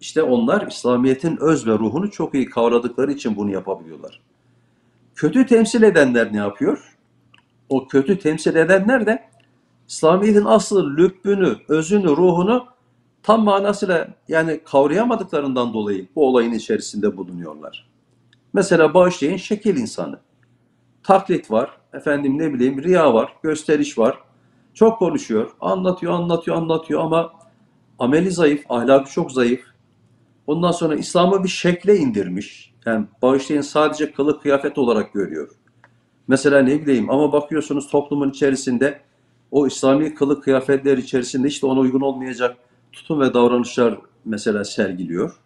İşte onlar İslamiyet'in öz ve ruhunu çok iyi kavradıkları için bunu yapabiliyorlar. Kötü temsil edenler ne yapıyor? O kötü temsil edenler de İslamiyet'in asıl lübbünü, özünü, ruhunu tam manasıyla yani kavrayamadıklarından dolayı bu olayın içerisinde bulunuyorlar. Mesela bağışlayın şekil insanı. Taklit var, efendim ne bileyim riya var, gösteriş var. Çok konuşuyor, anlatıyor, anlatıyor, anlatıyor ama ameli zayıf, ahlakı çok zayıf. Ondan sonra İslam'ı bir şekle indirmiş. Yani bağışlayın sadece kılık kıyafet olarak görüyor. Mesela ne bileyim ama bakıyorsunuz toplumun içerisinde o İslami kılık kıyafetler içerisinde işte ona uygun olmayacak tutum ve davranışlar mesela sergiliyor.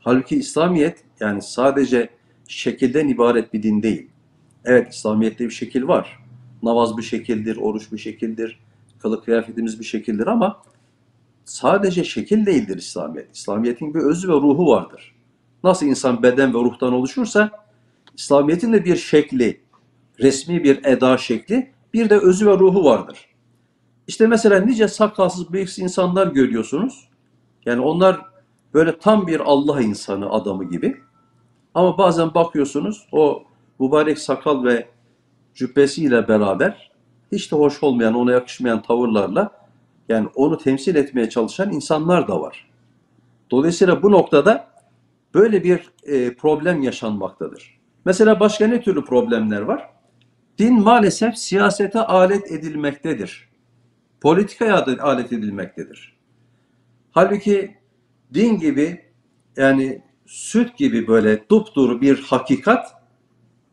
Halbuki İslamiyet yani sadece şekilden ibaret bir din değil. Evet İslamiyet'te bir şekil var. Namaz bir şekildir, oruç bir şekildir, kılık kıyafetimiz bir şekildir ama sadece şekil değildir İslamiyet. İslamiyet'in bir özü ve ruhu vardır. Nasıl insan beden ve ruhtan oluşursa İslamiyet'in de bir şekli, resmi bir eda şekli, bir de özü ve ruhu vardır. İşte mesela nice sakalsız bıyıksız insanlar görüyorsunuz. Yani onlar böyle tam bir Allah insanı adamı gibi. Ama bazen bakıyorsunuz o mübarek sakal ve cübbesiyle beraber hiç de hoş olmayan, ona yakışmayan tavırlarla yani onu temsil etmeye çalışan insanlar da var. Dolayısıyla bu noktada böyle bir e, problem yaşanmaktadır. Mesela başka ne türlü problemler var? Din maalesef siyasete alet edilmektedir. Politikaya alet edilmektedir. Halbuki din gibi yani süt gibi böyle dupduru bir hakikat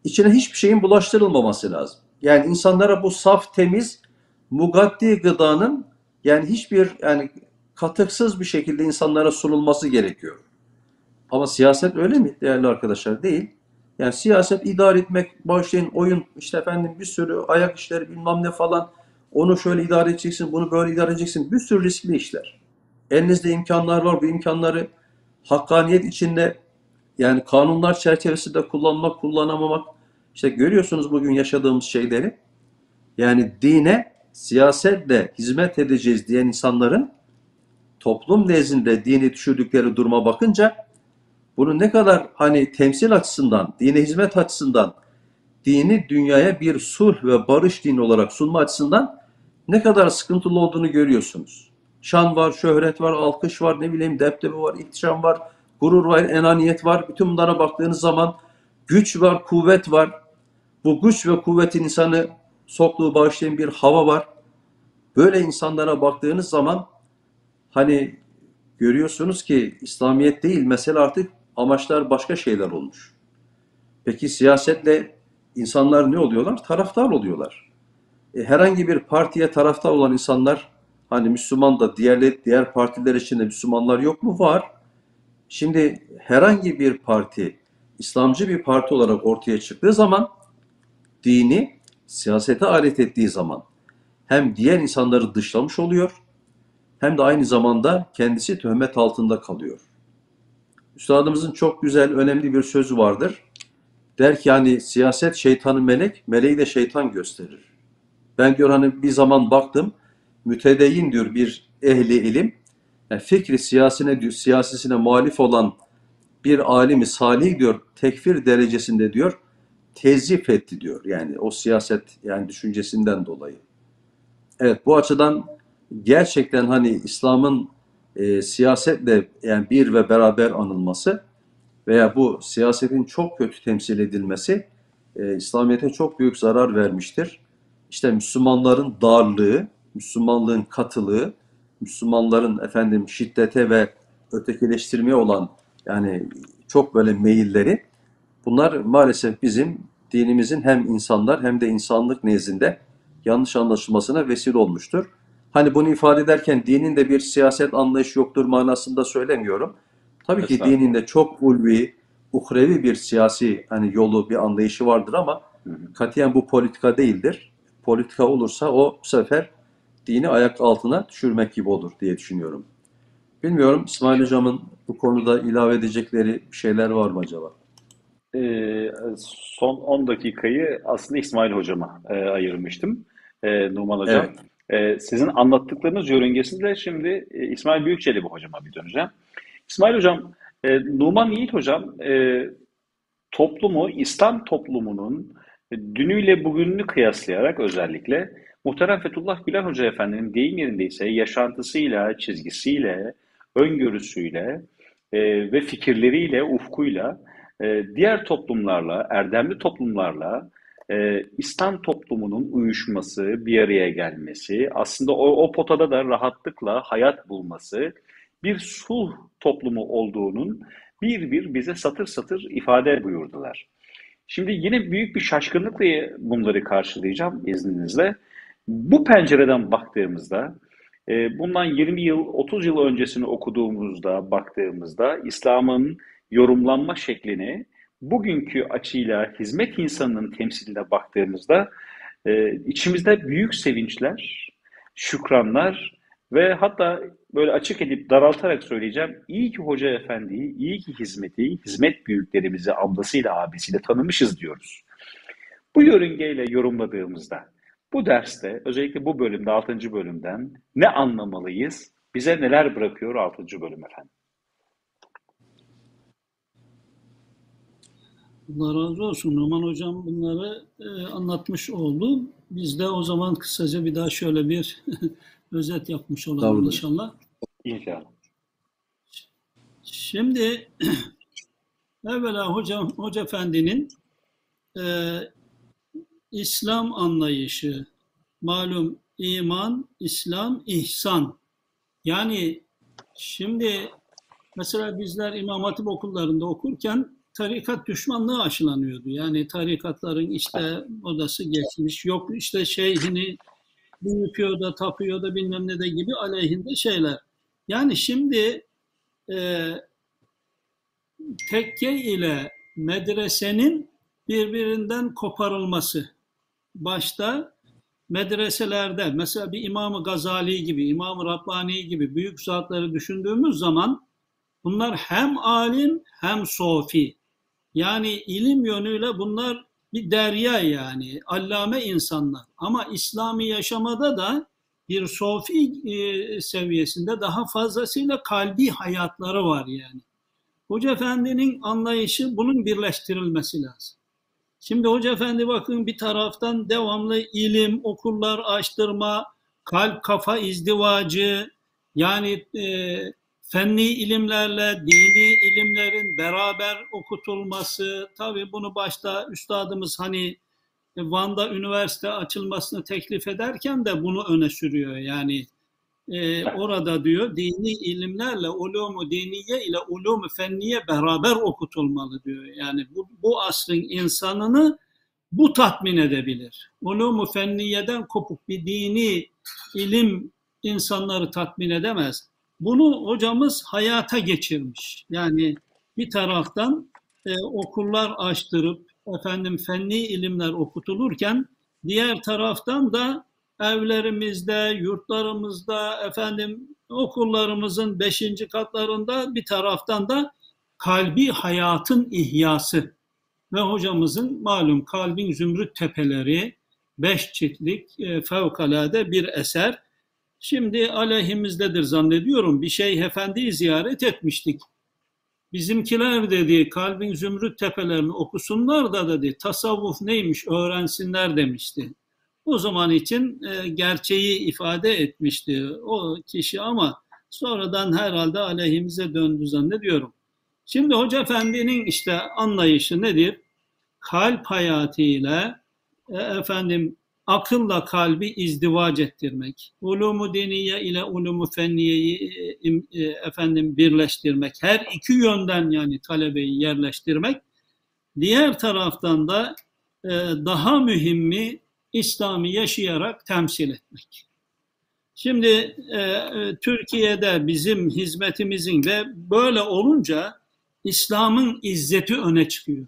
içine hiçbir şeyin bulaştırılmaması lazım. Yani insanlara bu saf, temiz, mugaddi gıdanın yani hiçbir yani katıksız bir şekilde insanlara sunulması gerekiyor. Ama siyaset öyle mi değerli arkadaşlar? Değil. Yani siyaset idare etmek, başlayın oyun, işte efendim bir sürü ayak işleri bilmem ne falan. Onu şöyle idare edeceksin, bunu böyle idare edeceksin. Bir sürü riskli işler. Elinizde imkanlar var. Bu imkanları hakkaniyet içinde yani kanunlar çerçevesinde kullanmak, kullanamamak. İşte görüyorsunuz bugün yaşadığımız şeyleri. Yani dine siyasetle hizmet edeceğiz diyen insanların toplum nezdinde dini düşürdükleri duruma bakınca bunu ne kadar hani temsil açısından, dine hizmet açısından dini dünyaya bir sulh ve barış dini olarak sunma açısından ne kadar sıkıntılı olduğunu görüyorsunuz. Şan var, şöhret var, alkış var, ne bileyim deptebe var, ihtişam var, gurur var, enaniyet var. Bütün bunlara baktığınız zaman güç var, kuvvet var. Bu güç ve kuvvetin insanı sokluğu bağışlayan bir hava var. Böyle insanlara baktığınız zaman hani görüyorsunuz ki İslamiyet değil, mesele artık amaçlar başka şeyler olmuş. Peki siyasetle insanlar ne oluyorlar? Taraftar oluyorlar. E, herhangi bir partiye taraftar olan insanlar hani Müslüman da diğer, diğer partiler içinde Müslümanlar yok mu? Var. Şimdi herhangi bir parti İslamcı bir parti olarak ortaya çıktığı zaman dini siyasete alet ettiği zaman hem diğer insanları dışlamış oluyor hem de aynı zamanda kendisi töhmet altında kalıyor. Üstadımızın çok güzel, önemli bir sözü vardır. Der ki hani siyaset şeytanı melek, meleği de şeytan gösterir. Ben diyor hani bir zaman baktım, mütedeyyin diyor bir ehli ilim, yani fikri siyasine siyasisine muhalif olan bir alimi salih diyor, tekfir derecesinde diyor, tezif etti diyor. Yani o siyaset yani düşüncesinden dolayı. Evet bu açıdan gerçekten hani İslam'ın e, siyasetle yani bir ve beraber anılması veya bu siyasetin çok kötü temsil edilmesi e, İslamiyet'e çok büyük zarar vermiştir. İşte Müslümanların darlığı, Müslümanlığın katılığı, Müslümanların efendim şiddete ve ötekileştirmeye olan yani çok böyle meyilleri bunlar maalesef bizim dinimizin hem insanlar hem de insanlık nezdinde yanlış anlaşılmasına vesile olmuştur. Hani bunu ifade ederken dinin de bir siyaset anlayışı yoktur manasında söylemiyorum. Tabii ki Estağfurullah. dininde çok ulvi, uhrevi bir siyasi hani yolu bir anlayışı vardır ama katiyen bu politika değildir. Politika olursa o bu sefer dini ayak altına düşürmek gibi olur diye düşünüyorum. Bilmiyorum İsmail Hocam'ın bu konuda ilave edecekleri şeyler var mı acaba? Ee, son 10 dakikayı aslında İsmail Hocam'a e, ayırmıştım. E, Numan Hocam. Evet. E, sizin anlattıklarınız yörüngesinde şimdi e, İsmail Büyükçelebi Hocam'a bir döneceğim. İsmail Hocam, e, Numan Yiğit Hocam e, toplumu, İslam toplumunun dünüyle bugününü kıyaslayarak özellikle Muhterem Fethullah Gülen Hoca Efendi'nin deyim yerindeyse yaşantısıyla, çizgisiyle, öngörüsüyle e, ve fikirleriyle, ufkuyla e, diğer toplumlarla, erdemli toplumlarla e, İslam toplumunun uyuşması, bir araya gelmesi, aslında o, o potada da rahatlıkla hayat bulması bir sulh toplumu olduğunun bir bir bize satır satır ifade buyurdular. Şimdi yine büyük bir şaşkınlıkla bunları karşılayacağım izninizle. Bu pencereden baktığımızda, e, bundan 20 yıl, 30 yıl öncesini okuduğumuzda, baktığımızda İslam'ın yorumlanma şeklini bugünkü açıyla hizmet insanının temsiline baktığımızda e, içimizde büyük sevinçler, şükranlar ve hatta böyle açık edip daraltarak söyleyeceğim. İyi ki Hoca Efendi'yi, iyi ki hizmeti, hizmet büyüklerimizi ablasıyla abisiyle tanımışız diyoruz. Bu yörüngeyle yorumladığımızda bu derste özellikle bu bölümde 6. bölümden ne anlamalıyız? Bize neler bırakıyor 6. bölüm efendim? Allah razı olsun. Numan Hocam bunları e, anlatmış oldu. Biz de o zaman kısaca bir daha şöyle bir *laughs* özet yapmış olalım Doğrudur. inşallah. İnşallah. Şimdi *clears throat* evvela hocam Hoca Efendi'nin e, İslam anlayışı, malum iman, İslam, ihsan. Yani şimdi mesela bizler İmam Hatip okullarında okurken tarikat düşmanlığı aşılanıyordu. Yani tarikatların işte odası geçmiş, yok işte şeyhini büyütüyor da tapıyor da bilmem ne de gibi aleyhinde şeyler. Yani şimdi e, tekke ile medresenin birbirinden koparılması. Başta medreselerde mesela bir İmam-ı Gazali gibi, İmam-ı Rabbani gibi büyük zatları düşündüğümüz zaman bunlar hem alim hem sofi. Yani ilim yönüyle bunlar bir derya yani, allame insanlar. Ama İslami yaşamada da bir sofi e, seviyesinde daha fazlasıyla kalbi hayatları var yani. Hoca Efendi'nin anlayışı bunun birleştirilmesi lazım. Şimdi Hoca Efendi bakın bir taraftan devamlı ilim, okullar açtırma, kalp kafa izdivacı, yani e, fenni ilimlerle dini ilimlerin beraber okutulması, tabii bunu başta üstadımız hani Van'da üniversite açılmasını teklif ederken de bunu öne sürüyor. Yani e, orada diyor dini ilimlerle ulumu diniye ile ulumu fenniye beraber okutulmalı diyor. Yani bu, bu asrın insanını bu tatmin edebilir. Ulumu fenniyeden kopuk bir dini ilim insanları tatmin edemez. Bunu hocamız hayata geçirmiş. Yani bir taraftan e, okullar açtırıp efendim fenni ilimler okutulurken diğer taraftan da evlerimizde, yurtlarımızda, efendim okullarımızın beşinci katlarında bir taraftan da kalbi hayatın ihyası ve hocamızın malum kalbin zümrüt tepeleri beş çitlik e, fevkalade bir eser. Şimdi aleyhimizdedir zannediyorum. Bir şey efendiyi ziyaret etmiştik. Bizimkiler dedi kalbin zümrüt tepelerini okusunlar da dedi tasavvuf neymiş öğrensinler demişti. O zaman için e, gerçeği ifade etmişti o kişi ama sonradan herhalde aleyhimize döndü zannediyorum. Şimdi Hoca Efendi'nin işte anlayışı nedir? Kalp hayatıyla e, efendim akılla kalbi izdivac ettirmek, ulumu diniye ile ulumu fenniyeyi e, e, efendim birleştirmek, her iki yönden yani talebeyi yerleştirmek, diğer taraftan da e, daha mühimmi İslam'ı yaşayarak temsil etmek. Şimdi e, Türkiye'de bizim hizmetimizin de böyle olunca İslam'ın izzeti öne çıkıyor.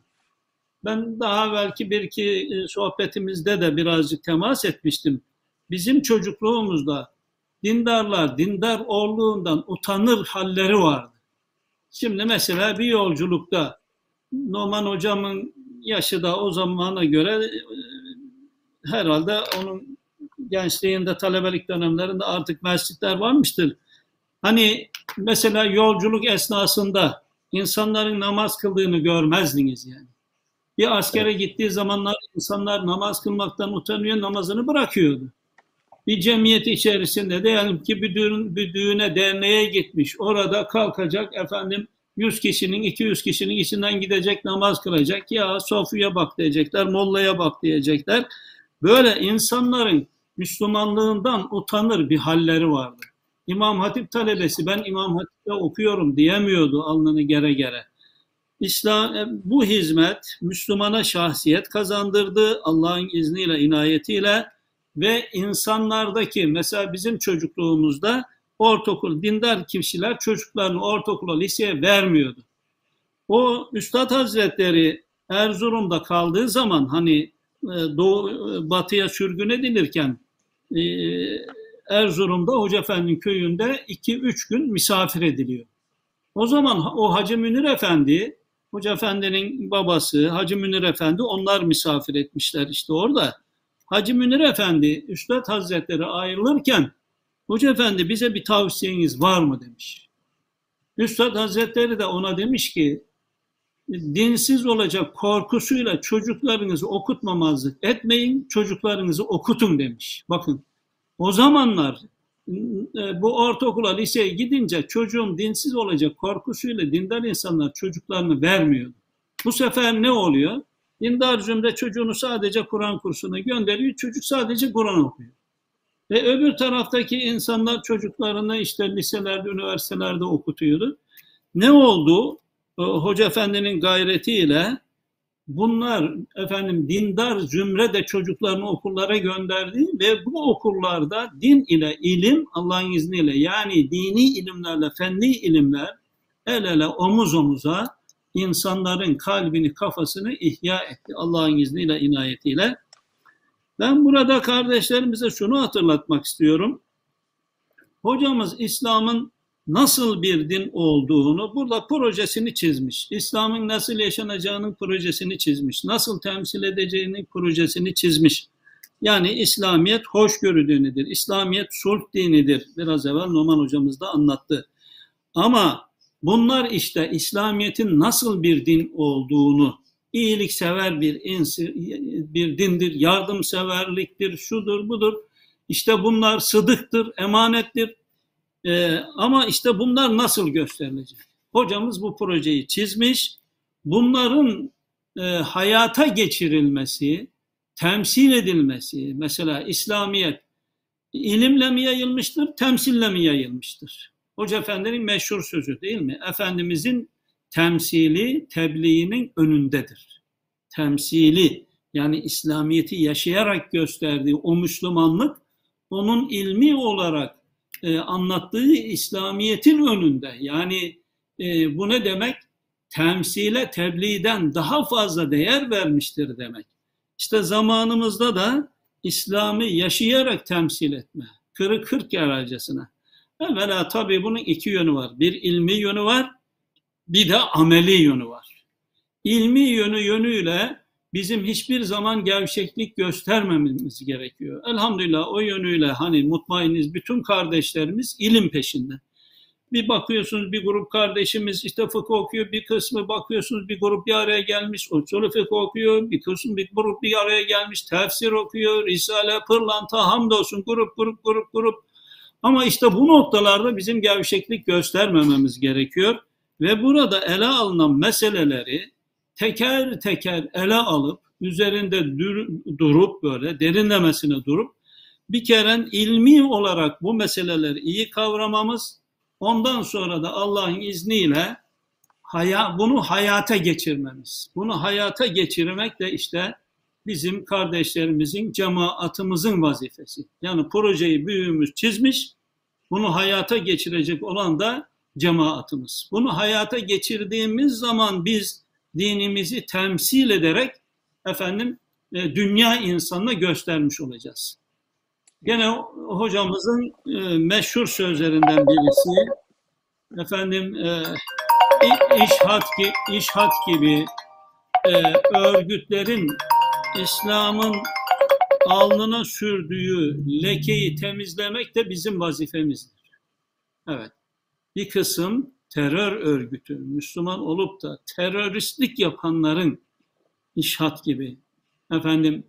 Ben daha belki bir iki e, sohbetimizde de birazcık temas etmiştim. Bizim çocukluğumuzda dindarlar dindar olduğundan utanır halleri vardı. Şimdi mesela bir yolculukta Noman hocamın yaşı da o zamana göre e, herhalde onun gençliğinde, talebelik dönemlerinde artık mescitler varmıştır. Hani mesela yolculuk esnasında insanların namaz kıldığını görmezdiniz yani. Bir askere gittiği zamanlar insanlar namaz kılmaktan utanıyor, namazını bırakıyordu. Bir cemiyet içerisinde diyelim ki bir, düğün, bir düğüne, derneğe gitmiş. Orada kalkacak efendim 100 kişinin, 200 kişinin içinden gidecek, namaz kılacak. Ya Sofya bak diyecekler, Molla'ya bak diyecekler. Böyle insanların Müslümanlığından utanır bir halleri vardı. İmam Hatip talebesi ben İmam Hatip'te okuyorum diyemiyordu alnını gere gere. İslam e, bu hizmet Müslümana şahsiyet kazandırdı Allah'ın izniyle, inayetiyle ve insanlardaki mesela bizim çocukluğumuzda ortaokul dindar kişiler çocuklarını ortaokula, liseye vermiyordu. O Üstad Hazretleri Erzurum'da kaldığı zaman hani doğu e, batıya sürgün edilirken Erzurum'da Hoca Efendi'nin köyünde 2-3 gün misafir ediliyor. O zaman o Hacı Münir Efendi Hoca Efendi'nin babası Hacı Münir Efendi onlar misafir etmişler işte orada. Hacı Münir Efendi Üstad Hazretleri ayrılırken Hoca Efendi bize bir tavsiyeniz var mı demiş. Üstad Hazretleri de ona demiş ki dinsiz olacak korkusuyla çocuklarınızı okutmamazlık etmeyin, çocuklarınızı okutun demiş. Bakın o zamanlar e, bu ortaokula, liseye gidince çocuğum dinsiz olacak korkusuyla dindar insanlar çocuklarını vermiyor. Bu sefer ne oluyor? Dindar zümre çocuğunu sadece Kur'an kursuna gönderiyor, çocuk sadece Kur'an okuyor. Ve öbür taraftaki insanlar çocuklarını işte liselerde, üniversitelerde okutuyordu. Ne oldu? Hoca Efendi'nin gayretiyle bunlar efendim dindar zümre de çocuklarını okullara gönderdi ve bu okullarda din ile ilim Allah'ın izniyle yani dini ilimlerle fenli ilimler el ele omuz omuza insanların kalbini kafasını ihya etti Allah'ın izniyle inayetiyle. Ben burada kardeşlerimize şunu hatırlatmak istiyorum. Hocamız İslam'ın nasıl bir din olduğunu burada projesini çizmiş. İslam'ın nasıl yaşanacağının projesini çizmiş. Nasıl temsil edeceğinin projesini çizmiş. Yani İslamiyet hoşgörü dinidir. İslamiyet sulh dinidir. Biraz evvel Numan hocamız da anlattı. Ama bunlar işte İslamiyet'in nasıl bir din olduğunu, iyiliksever bir insi, bir dindir, yardımseverliktir, şudur budur. İşte bunlar sıdıktır, emanettir, e, ama işte bunlar nasıl gösterilecek? Hocamız bu projeyi çizmiş. Bunların e, hayata geçirilmesi, temsil edilmesi, mesela İslamiyet ilimle mi yayılmıştır, temsille mi yayılmıştır? Hoca Efendi'nin meşhur sözü değil mi? Efendimizin temsili, tebliğinin önündedir. Temsili yani İslamiyet'i yaşayarak gösterdiği o Müslümanlık onun ilmi olarak e, anlattığı İslamiyet'in önünde. Yani e, bu ne demek? Temsile, tebliğden daha fazla değer vermiştir demek. İşte zamanımızda da İslam'ı yaşayarak temsil etme. Kırı kırk yararcasına. Evvela tabii bunun iki yönü var. Bir ilmi yönü var, bir de ameli yönü var. İlmi yönü yönüyle bizim hiçbir zaman gevşeklik göstermememiz gerekiyor. Elhamdülillah o yönüyle hani mutmainiz bütün kardeşlerimiz ilim peşinde. Bir bakıyorsunuz bir grup kardeşimiz işte fıkıh okuyor, bir kısmı bakıyorsunuz bir grup bir araya gelmiş, usulü fıkıh okuyor, bir kısmı bir grup bir araya gelmiş, tefsir okuyor, risale, pırlanta, hamdolsun grup grup grup grup. Ama işte bu noktalarda bizim gevşeklik göstermememiz gerekiyor ve burada ele alınan meseleleri teker teker ele alıp üzerinde dur, durup böyle derinlemesine durup bir kere ilmi olarak bu meseleleri iyi kavramamız ondan sonra da Allah'ın izniyle haya, bunu hayata geçirmemiz. Bunu hayata geçirmek de işte bizim kardeşlerimizin, cemaatımızın vazifesi. Yani projeyi büyüğümüz çizmiş, bunu hayata geçirecek olan da cemaatimiz. Bunu hayata geçirdiğimiz zaman biz dinimizi temsil ederek efendim e, dünya insanına göstermiş olacağız. Gene hocamızın e, meşhur sözlerinden birisi efendim e, işhat, işhat gibi örgütlerin İslam'ın alnına sürdüğü lekeyi temizlemek de bizim vazifemizdir. Evet. Bir kısım terör örgütü, Müslüman olup da teröristlik yapanların işhat gibi efendim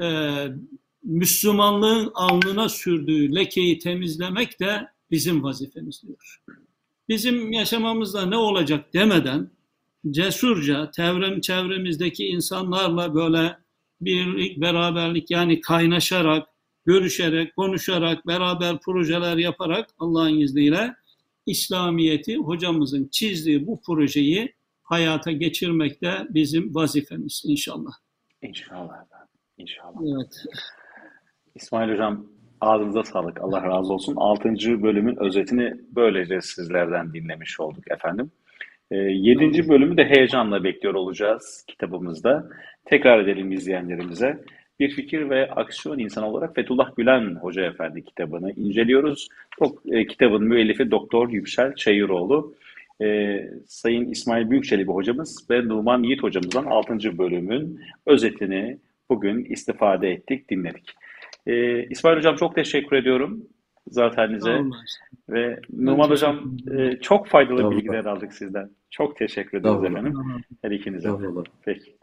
e, Müslümanlığın alnına sürdüğü lekeyi temizlemek de bizim vazifemiz diyor. Bizim yaşamamızda ne olacak demeden cesurca çevrem, çevremizdeki insanlarla böyle birlik, beraberlik yani kaynaşarak, görüşerek, konuşarak, beraber projeler yaparak Allah'ın izniyle İslamiyeti hocamızın çizdiği bu projeyi hayata geçirmek de bizim vazifemiz inşallah. İnşallah. İnşallah. Evet. İsmail Hocam ağzınıza sağlık. Allah razı olsun. Altıncı bölümün özetini böylece sizlerden dinlemiş olduk efendim. E, yedinci bölümü de heyecanla bekliyor olacağız kitabımızda. Tekrar edelim izleyenlerimize. Bir fikir ve aksiyon insanı olarak Fethullah Gülen Hoca Efendi kitabını inceliyoruz. Çok, e, kitabın müellifi Doktor Yüksel Çayıroğlu. E, Sayın İsmail Büyükçelebi hocamız ve Numan Yiğit hocamızdan 6. bölümün özetini bugün istifade ettik, dinledik. E, İsmail hocam çok teşekkür ediyorum zateninize. Ve Numan Hocam e, çok faydalı Doğru. bilgiler aldık sizden. Çok teşekkür ederiz Doğru. efendim. Her ikinize. Doğru. Peki.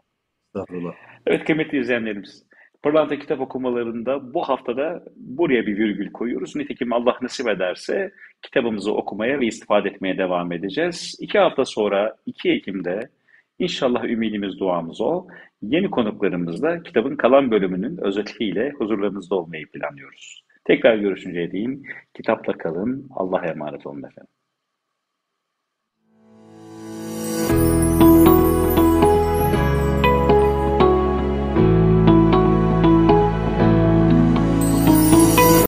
Doğru. Evet kıymetli izleyenlerimiz. Pırlanta kitap okumalarında bu haftada buraya bir virgül koyuyoruz. Nitekim Allah nasip ederse kitabımızı okumaya ve istifade etmeye devam edeceğiz. İki hafta sonra 2 Ekim'de inşallah ümidimiz duamız o. Yeni konuklarımızla kitabın kalan bölümünün özetiyle huzurlarınızda olmayı planlıyoruz. Tekrar görüşünceye değin kitapla kalın. Allah'a emanet olun efendim.